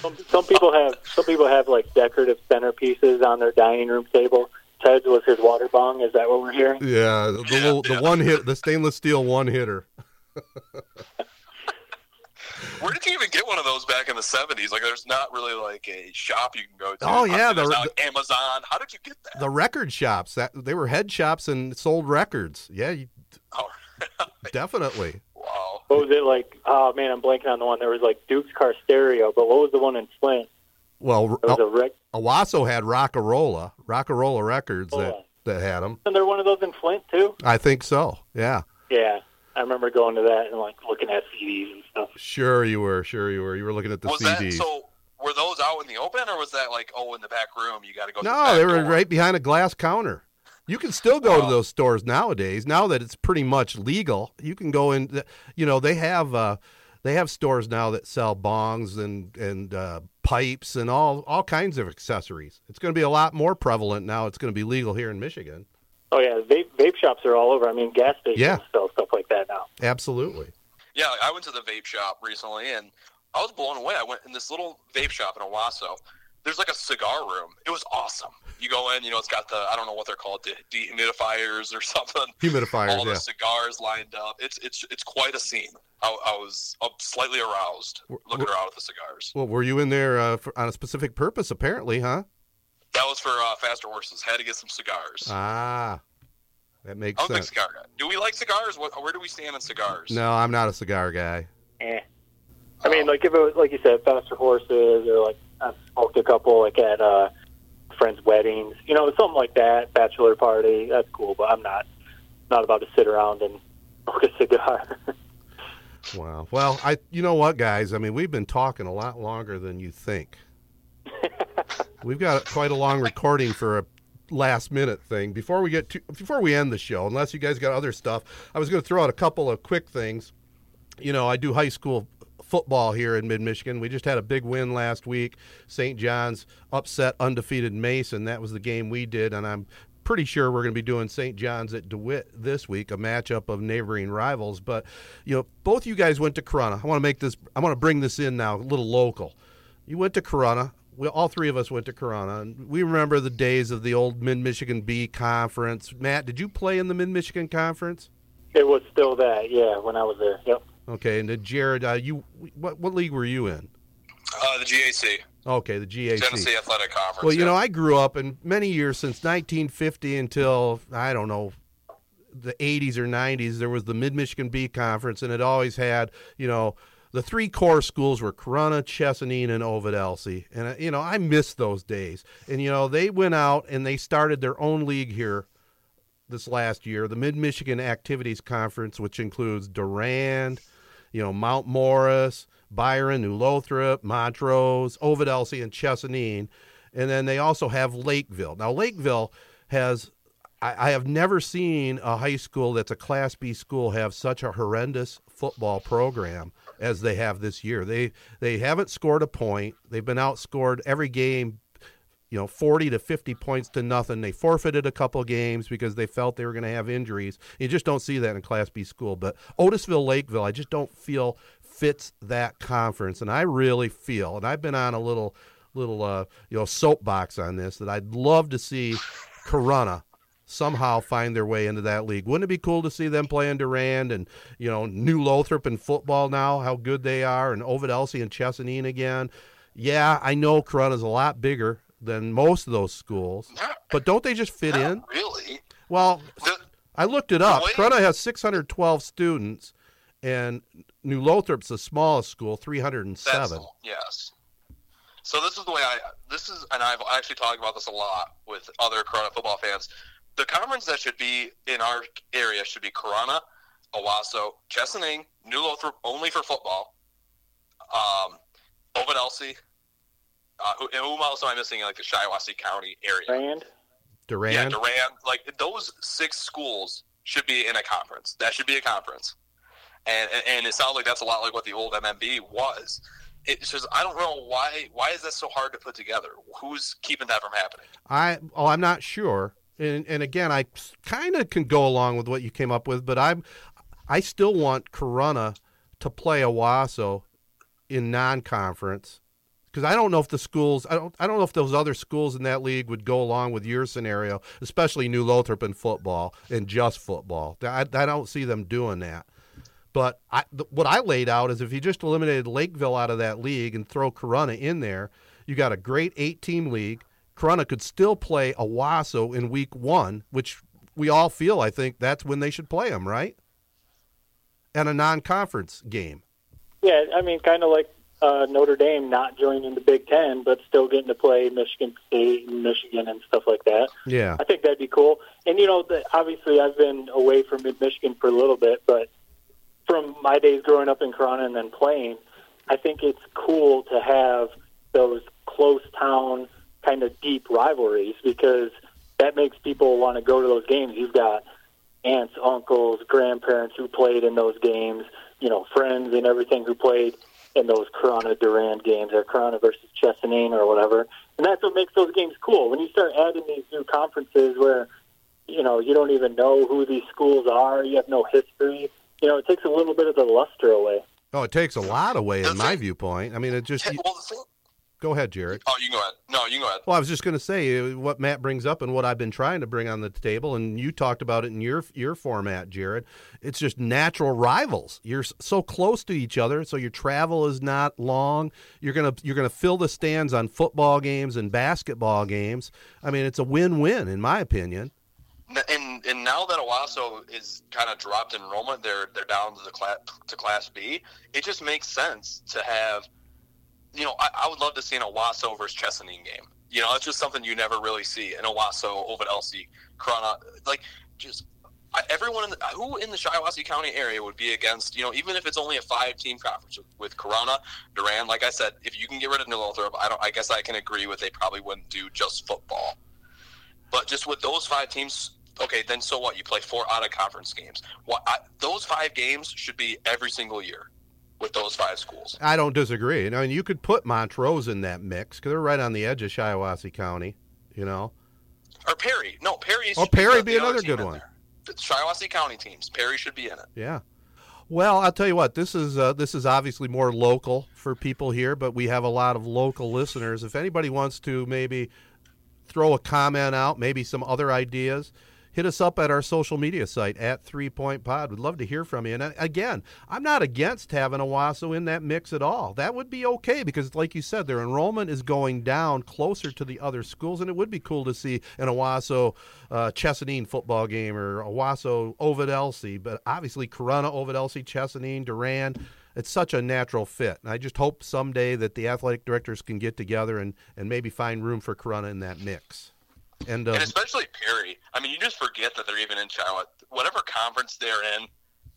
Some, some people have some people have like decorative centerpieces on their dining room table. Ted's was his water bong. Is that what we're hearing? Yeah, the, the, Yeah, little, the yeah. one hit, the stainless steel one hitter. Where did you even get one of those back in the seventies? Like, there's not really like a shop you can go to. Oh, yeah, the- not like Amazon. How did you get that? The record shops that they were head shops and sold records. Yeah, you, Oh, definitely. Wow. What was it like? Oh man, I'm blanking on the one. There was like Duke's car stereo, but what was the one in Flint? Well, It was a rec- Owosso had Rockarola, Rockarola Records Oh, that, that had them. and they're one of those in Flint too. I think so. Yeah. Yeah, I remember going to that and like looking at CDs and stuff. Sure you were. Sure you were. You were looking at the was CDs. that so? Were those out in the open, or was that like, oh, in the back room? You got to go. through the no, back they were door? right behind a glass counter. You can still go to those stores nowadays. Now that it's pretty much legal, you can go in. You know, they have uh, they have stores now that sell bongs and and uh, pipes and all all kinds of accessories. It's going to be a lot more prevalent now. It's going to be legal here in Michigan. Oh yeah, vape vape shops are all over. I mean, gas stations Yeah. sell stuff like that now. Absolutely. Yeah, I went to the vape shop recently, and I was blown away. I went in this little vape shop in Owosso. There's like a cigar room. It was awesome. You go in, you know, it's got the I don't know what they're called, de- dehumidifiers or something. Humidifiers. All yeah. the cigars lined up. It's it's it's quite a scene. I, I was uh, slightly aroused looking around at the cigars. Well, were you in there uh, for, on a specific purpose? Apparently, huh? That was for uh, faster horses. Had to get some cigars. Ah, that makes I'm a big sense. cigar guy. Do we like cigars? What, where do we stand on cigars? No, I'm not a cigar guy. Eh. I mean, like if it was like you said, faster horses, or like I've smoked a couple like at uh, friends' weddings, you know, something like that, bachelor party. That's cool, but I'm not not about to sit around and smoke a cigar. Wow. Well, I you know what, guys? I mean, we've been talking a lot longer than you think. we've got quite a long recording for a last minute thing. Before we get to before we end the show, unless you guys got other stuff, I was going to throw out a couple of quick things. You know, I do high school football here in Mid Michigan. We just had a big win last week. St. John's upset undefeated Mason. That was the game we did, and I'm pretty sure we're going to be doing St. John's at DeWitt this week, a matchup of neighboring rivals. But you know, both you guys went to Corunna. I want to make this. I want to bring this in now, a little local. You went to Corunna. We, all three of us went to Corunna, and we remember the days of the old Mid Michigan B Conference. Matt, did you play in the Mid Michigan Conference? it was still that, yeah, when I was there. Yep. Okay, and then Jared, uh, you what what league were you in? Uh, the GAC, Okay, the GAC. Genesee Athletic Conference. Well, you yeah. know, I grew up in many years since 1950 until I don't know the 80s or 90s. There was the Mid Michigan B Conference, and it always had you know the three core schools were Corunna, Chesaning, and Ovid Elsie. And uh, you know, I miss those days. And you know, they went out and they started their own league here this last year, the Mid Michigan Activities Conference, which includes Durand, you know, Mount Morris, Byron, New Lothrop, Montrose, Ovid and Chesaning. And then they also have Lakeville. Now, Lakeville has, I, I have never seen a high school that's a Class B school have such a horrendous football program as they have this year. They they haven't scored a point. They've been outscored every game you know, 40 to 50 points to nothing. They forfeited a couple games because they felt they were going to have injuries. You just don't see that in Class B school. But Otisville, Lakeville, I just don't feel fits that conference. And I really feel, and I've been on a little, little, uh, you know, soapbox on this, that I'd love to see Corunna somehow find their way into that league. Wouldn't it be cool to see them playing Durand and, you know, New Lothrop in football now, how good they are, and Ovid Elsie and Chesaning again? Yeah, I know Corunna's a lot bigger than most of those schools, Not- but don't they just fit in? really. Well, The, I looked it up. Corunna has 612 students, and New Lothrop's the smallest school, 307. That's, yes. So this is the way I. This is, and I've actually talked about this a lot with other Corunna football fans. The conference that should be in our area should be Corunna, Owosso, Chesaning, New Lothrop only for football. Um, Ovid Elsie. Uh, who, and whom else am I missing in like the Shiawassee County area? Brand. Durand. Yeah, Durand. Like those six schools should be in a conference. That should be a conference. And, and and it sounds like that's a lot like what the old MMB was. It's just I don't know why why is that so hard to put together? Who's keeping that from happening? I oh, I'm not sure. And and again, I kind of can go along with what you came up with, but I'm I still want Corunna to play Owosso in non-conference because I don't know if the schools I don't I don't know if those other schools in that league would go along with your scenario, especially New Lothrop in football and just football. I, I don't see them doing that. But I, th- what I laid out is if you just eliminated Lakeville out of that league and throw Corunna in there, you got a great eight-team league. Corunna could still play Owosso in week one, which we all feel, I think, that's when they should play them, right? And a non-conference game. Yeah, I mean, kind of like uh, Notre Dame not joining the Big Ten, but still getting to play Michigan State and Michigan and stuff like that. Yeah. I think that'd be cool. And you know, the, obviously, I've been away from Mid Michigan for a little bit, but from my days growing up in Corunna and then playing, I think it's cool to have those close town kind of deep rivalries because that makes people want to go to those games. You've got aunts, uncles, grandparents who played in those games, you know, friends and everything who played in those Corunna Durand games or Corunna versus Chesaning or whatever. And that's what makes those games cool. When you start adding these new conferences where, you know, you don't even know who these schools are, you have no history, you know, it takes a little bit of the luster away. Oh, it takes a lot away in my viewpoint. I mean, it just. Well, the thing, go ahead, Jared. oh, you can go ahead. No, you can go ahead. Well, I was just going to say uh, what Matt brings up and what I've been trying to bring on the table, and you talked about it in your your format, Jared. It's just natural rivals. You're so close to each other, so your travel is not long. You're gonna you're gonna fill the stands on football games and basketball games. I mean, it's a win win in my opinion. and and now that Owosso is kind of dropped enrollment, they're they're down to the class to Class B. It just makes sense to have, you know, I, I would love to see an Owosso versus Chesaning game. You know, it's just something you never really see an Owosso over at LC Corunna. Like, just I, everyone in the, who in the Shiawassee County area would be against, you know, even if it's only a five-team conference with, with Corunna, Durand. Like I said, if you can get rid of New Lothrop, I don't. I guess I can agree with they probably wouldn't do just football. But just with those five teams, okay, then so what? You play four out of conference games. What I, those five games should be every single year with those five schools. I don't disagree. I mean, you could put Montrose in that mix because they're right on the edge of Shiawassee County. You know, Or Perry. No, Perry. Oh, should be Perry be another good one. Shiawassee County teams. Perry should be in it. Yeah. Well, I'll tell you what. This is uh, this is obviously more local for people here, but we have a lot of local listeners. If anybody wants to maybe throw a comment out, maybe some other ideas, hit us up at our social media site at Three Point Pod. We'd love to hear from you. And uh, again, I'm not against having Owosso in that mix at all. That would be okay because, like you said, their enrollment is going down closer to the other schools, and it would be cool to see an Owosso uh, Chesaning football game or Owosso Ovid Elsie. But obviously, Corunna, Ovid Elsie, Chesaning, Durand. It's such a natural fit. And I just hope someday that the athletic directors can get together and, and maybe find room for Corunna in that mix. And, uh, And especially Perry. I mean, you just forget that they're even in Shiawassee. Whatever conference they're in,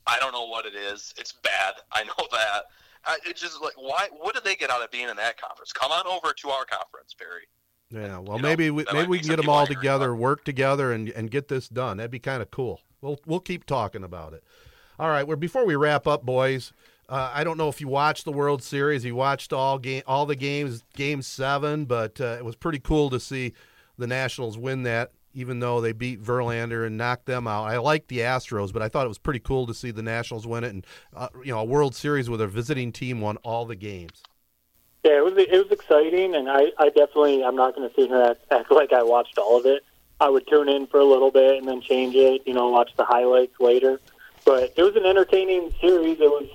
I don't know what it is. It's bad. I know that. I, it's just like, why? What did they get out of being in that conference? Come on over to our conference, Perry. Yeah, well, You know, maybe we, maybe we can get them all together, with. work together, and and get this done. That'd be kind of cool. We'll we'll keep talking about it. All right. Well, before we wrap up, boys, uh, I don't know if you watched the World Series. You watched all game all the games, Game Seven, but uh, it was pretty cool to see the Nationals win that. Even though they beat Verlander and knocked them out, I like the Astros, but I thought it was pretty cool to see the Nationals win it, and uh, you know, a World Series with a visiting team won all the games. Yeah, it was it was exciting, and I, I definitely I'm not going to sit here and act, act like I watched all of it. I would tune in for a little bit and then change it, you know, watch the highlights later. But it was an entertaining series. It was,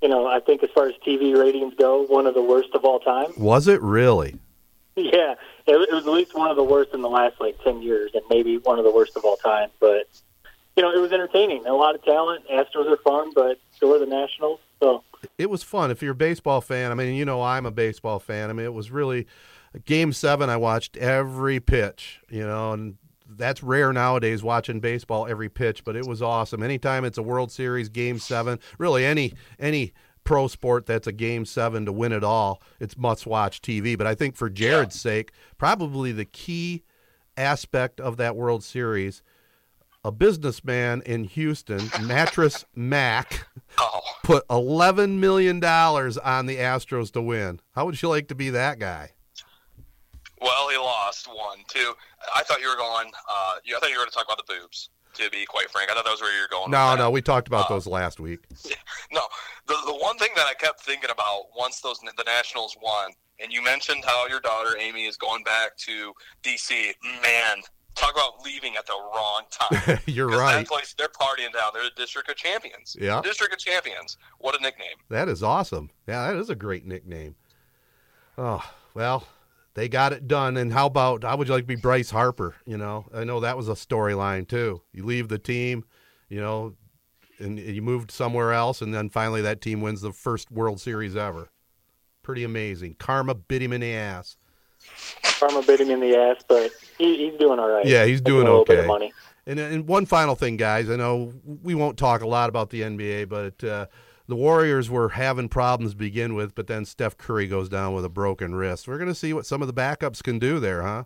you know, I think as far as TV ratings go, one of the worst of all time. Was it really? Yeah, it, it was at least one of the worst in the last like ten years, and maybe one of the worst of all time. But you know, it was entertaining. A lot of talent. Astros are fun, but so are the Nationals. So it was fun. If you're a baseball fan, I mean, you know, I'm a baseball fan. I mean, it was really game seven. I watched every pitch, you know, and that's rare nowadays watching baseball every pitch, but it was awesome. Anytime it's a World Series game seven, really any any pro sport that's a game seven to win it all, it's must watch TV. But I think for Jared's sake, probably the key aspect of that World Series. A businessman in Houston, Mattress Mac, Oh, put eleven million dollars on the Astros to win. How would you like to be that guy? well, he lost one, two. I thought you were going. Uh, I thought you were going to talk about the boobs. To be quite frank, I thought that was where you were going. No, no, we talked about Uh, those last week. No, the the one thing that I kept thinking about once those the Nationals won, and you mentioned how your daughter Amy is going back to DC. Man, talk about leaving at the wrong time. You're right. That place, they're partying down. They're the District of Champions. Yeah. District of Champions. What a nickname. That is awesome. Yeah, that is a great nickname. Oh well, they got it done. And how about how would you like to be Bryce Harper? You know, I know that was a storyline too. You leave the team, you know, and you moved somewhere else, and then finally that team wins the first World Series ever. Pretty amazing. Karma bit him in the ass. Karma bit him in the ass, but he, he's doing all right. Yeah, he's doing a little Bit okay. money. And, and one final thing, guys. I know we won't talk a lot about the NBA, but uh, the Warriors were having problems to begin with, but then Steph Curry goes down with a broken wrist. We're going to see what some of the backups can do there, huh?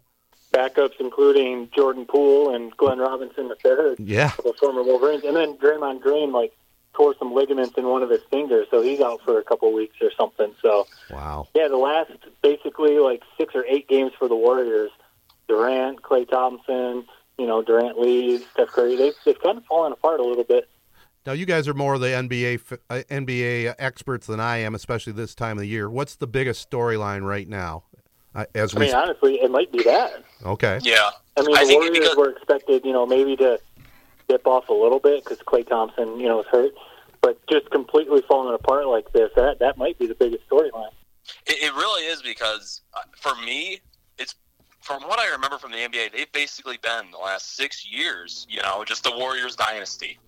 Backups including Jordan Poole and Glenn Robinson the third, Yeah. the former Wolverines, and then Draymond Green like tore some ligaments in one of his fingers, so he's out for a couple weeks or something. So Wow. yeah, the last basically like six or eight games for the Warriors, Durant, Klay Thompson, you know Durant leaves, Steph Curry, they've they've kind of fallen apart a little bit. Now you guys are more of the NBA uh, NBA experts than I am, especially this time of the year. What's the biggest storyline right now? Uh, as I we mean, honestly, it might be that. okay, Yeah. I mean, I the think Warriors because- were expected, you know, maybe to dip off a little bit because Klay Thompson, you know, is hurt, but just completely falling apart like this, that that might be the biggest storyline. It, it really is because uh, for me, it's from what I remember from the NBA, they've basically been the last six years, you know, just the Warriors dynasty.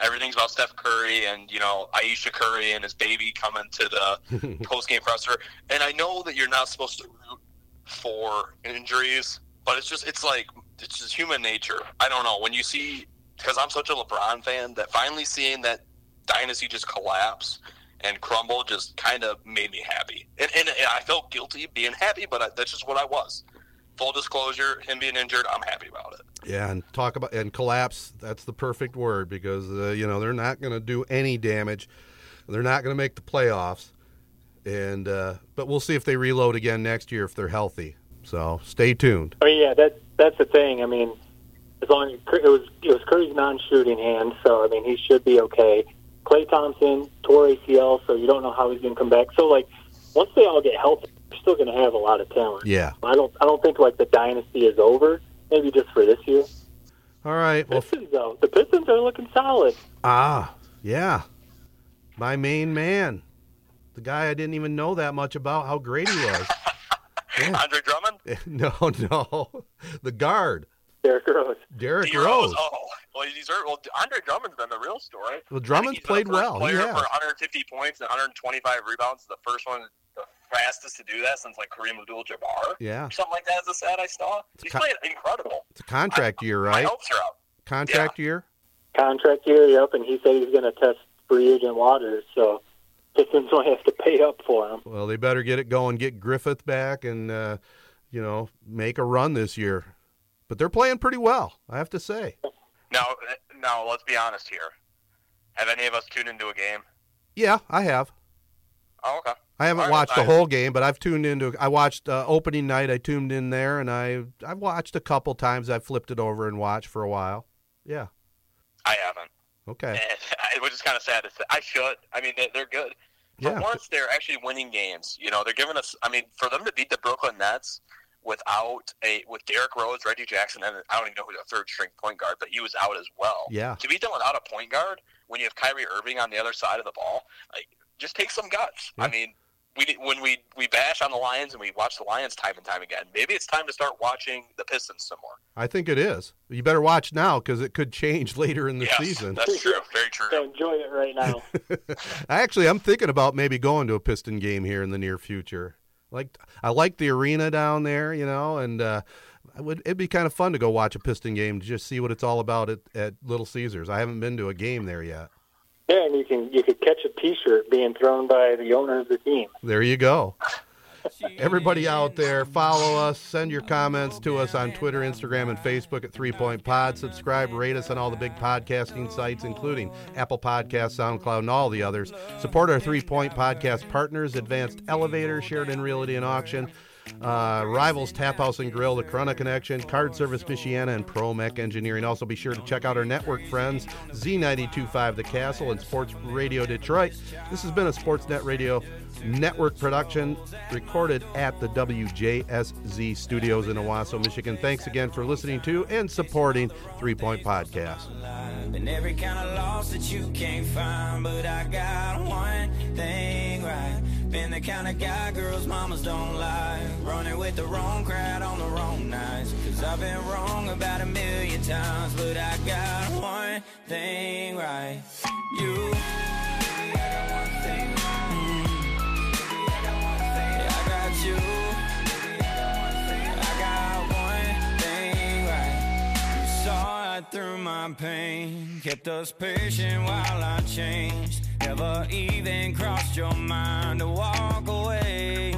Everything's about Steph Curry and you know Ayesha Curry and his baby coming to the post game presser. And I know that you're not supposed to root for injuries, but it's just it's like it's just human nature. I don't know when you see because I'm such a LeBron fan that finally seeing that dynasty just collapse and crumble just kind of made me happy. And, and, and I felt guilty being happy, but I, that's just what I was. Full disclosure, him being injured, I'm happy about it. yeah, and talk about and collapse. That's the perfect word because uh, you know they're not going to do any damage. They're not going to make the playoffs, and uh, but we'll see if they reload again next year if they're healthy. So stay tuned. I mean, yeah, that's that's the thing. I mean, as long as it was it was Curry's non-shooting hand, so I mean he should be okay. Klay Thompson tore ACL, so you don't know how he's going to come back. So like once they all get healthy, they're still going to have a lot of talent. Yeah. I don't I don't think like the dynasty is over. Maybe just for this year. All right. Well, Pistons though, the Pistons are looking solid. Ah, yeah. My main man. The guy I didn't even know that much about how great he was. Yeah. Andre Drummond? no, no. The guard, Derrick Rose. Derrick D Rose. Oh, well, he's hurt. Well, Andre Drummond's been the real story. Well, I Drummond's think he's been played well. He Player has. for 150 points and 125 rebounds. The first one, the fastest to do that since like Kareem Abdul-Jabbar. Yeah. Something like that. As a stat I saw. He's co- playing incredible. It's a contract year, right? My right? hopes are up. Contract year? Contract year, yep, and he said he's going to test free agent waters, so Pistons might have to pay up for him. Well, they better get it going, get Griffin back, and, uh, you know, make a run this year. But they're playing pretty well, I have to say. Now, now let's be honest here. Have any of us tuned into a game? Yeah, I have. Oh, okay. I haven't watched the whole game, but I've tuned into. I watched uh, opening night. I tuned in there, and I I've watched a couple times. I've flipped it over and watched for a while. Yeah. I haven't. Okay. And which is kind of sad to say. I should. I mean, they, they're good. For Yeah. once, they're actually winning games. You know, they're giving us. I mean, for them to beat the Brooklyn Nets without a with Derrick Rose, Reggie Jackson, and I don't even know who the third string point guard, but he was out as well. Yeah. To beat them without a point guard when you have Kyrie Irving on the other side of the ball, like just take some guts. I mean. We, when we, we bash on the Lions and we watch the Lions time and time again, maybe it's time to start watching the Pistons some more. I think it is. You better watch now because it could change later in the yes, season. that's true. Very true. So enjoy it right now. Actually, I'm thinking about maybe going to a Piston game here in the near future. Like I like the arena down there, you know, and uh, I would it'd be kind of fun to go watch a Piston game to just see what it's all about at, at Little Caesars. I haven't been to a game there yet. Yeah, and you can you could catch a T-shirt being thrown by the owner of the team. There you go. Everybody out there, follow us, send your comments to us on Twitter, Instagram, and Facebook at Three Point Pod. Subscribe, rate us on all the big podcasting sites, including Apple Podcasts, SoundCloud, and all the others. Support our Three Point Podcast partners Advanced Elevator, Sheridan Realty and Auction, uh, Rivals Tap House and Grill, The Corunna Connection, Card Service Michiana, and ProMech Engineering. Also, be sure to check out our network friends, Z925 The Castle and Sports Radio Detroit. This has been a Sportsnet Radio network production recorded at the WJSZ studios in Owosso, Michigan. Thanks again for listening to and supporting Three Point Podcast. Been every kind of loss that you can't find, but I got one thing right. Been the kind of guy girls mamas don't like. Running with the wrong crowd on the wrong nights. Cause I've been wrong about a million times, but I got one thing right. You. And pain kept us patient while I changed. Never even crossed your mind to walk away.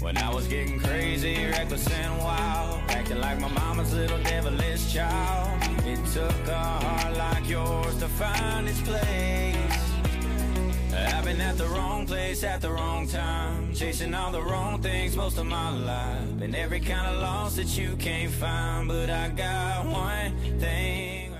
When I was getting crazy, reckless and wild, acting like my mama's little devilish child. It took a heart like yours to find its place. I've been at the wrong place at the wrong time, chasing all the wrong things most of my life. Been every kind of loss that you can't find, but I got one thing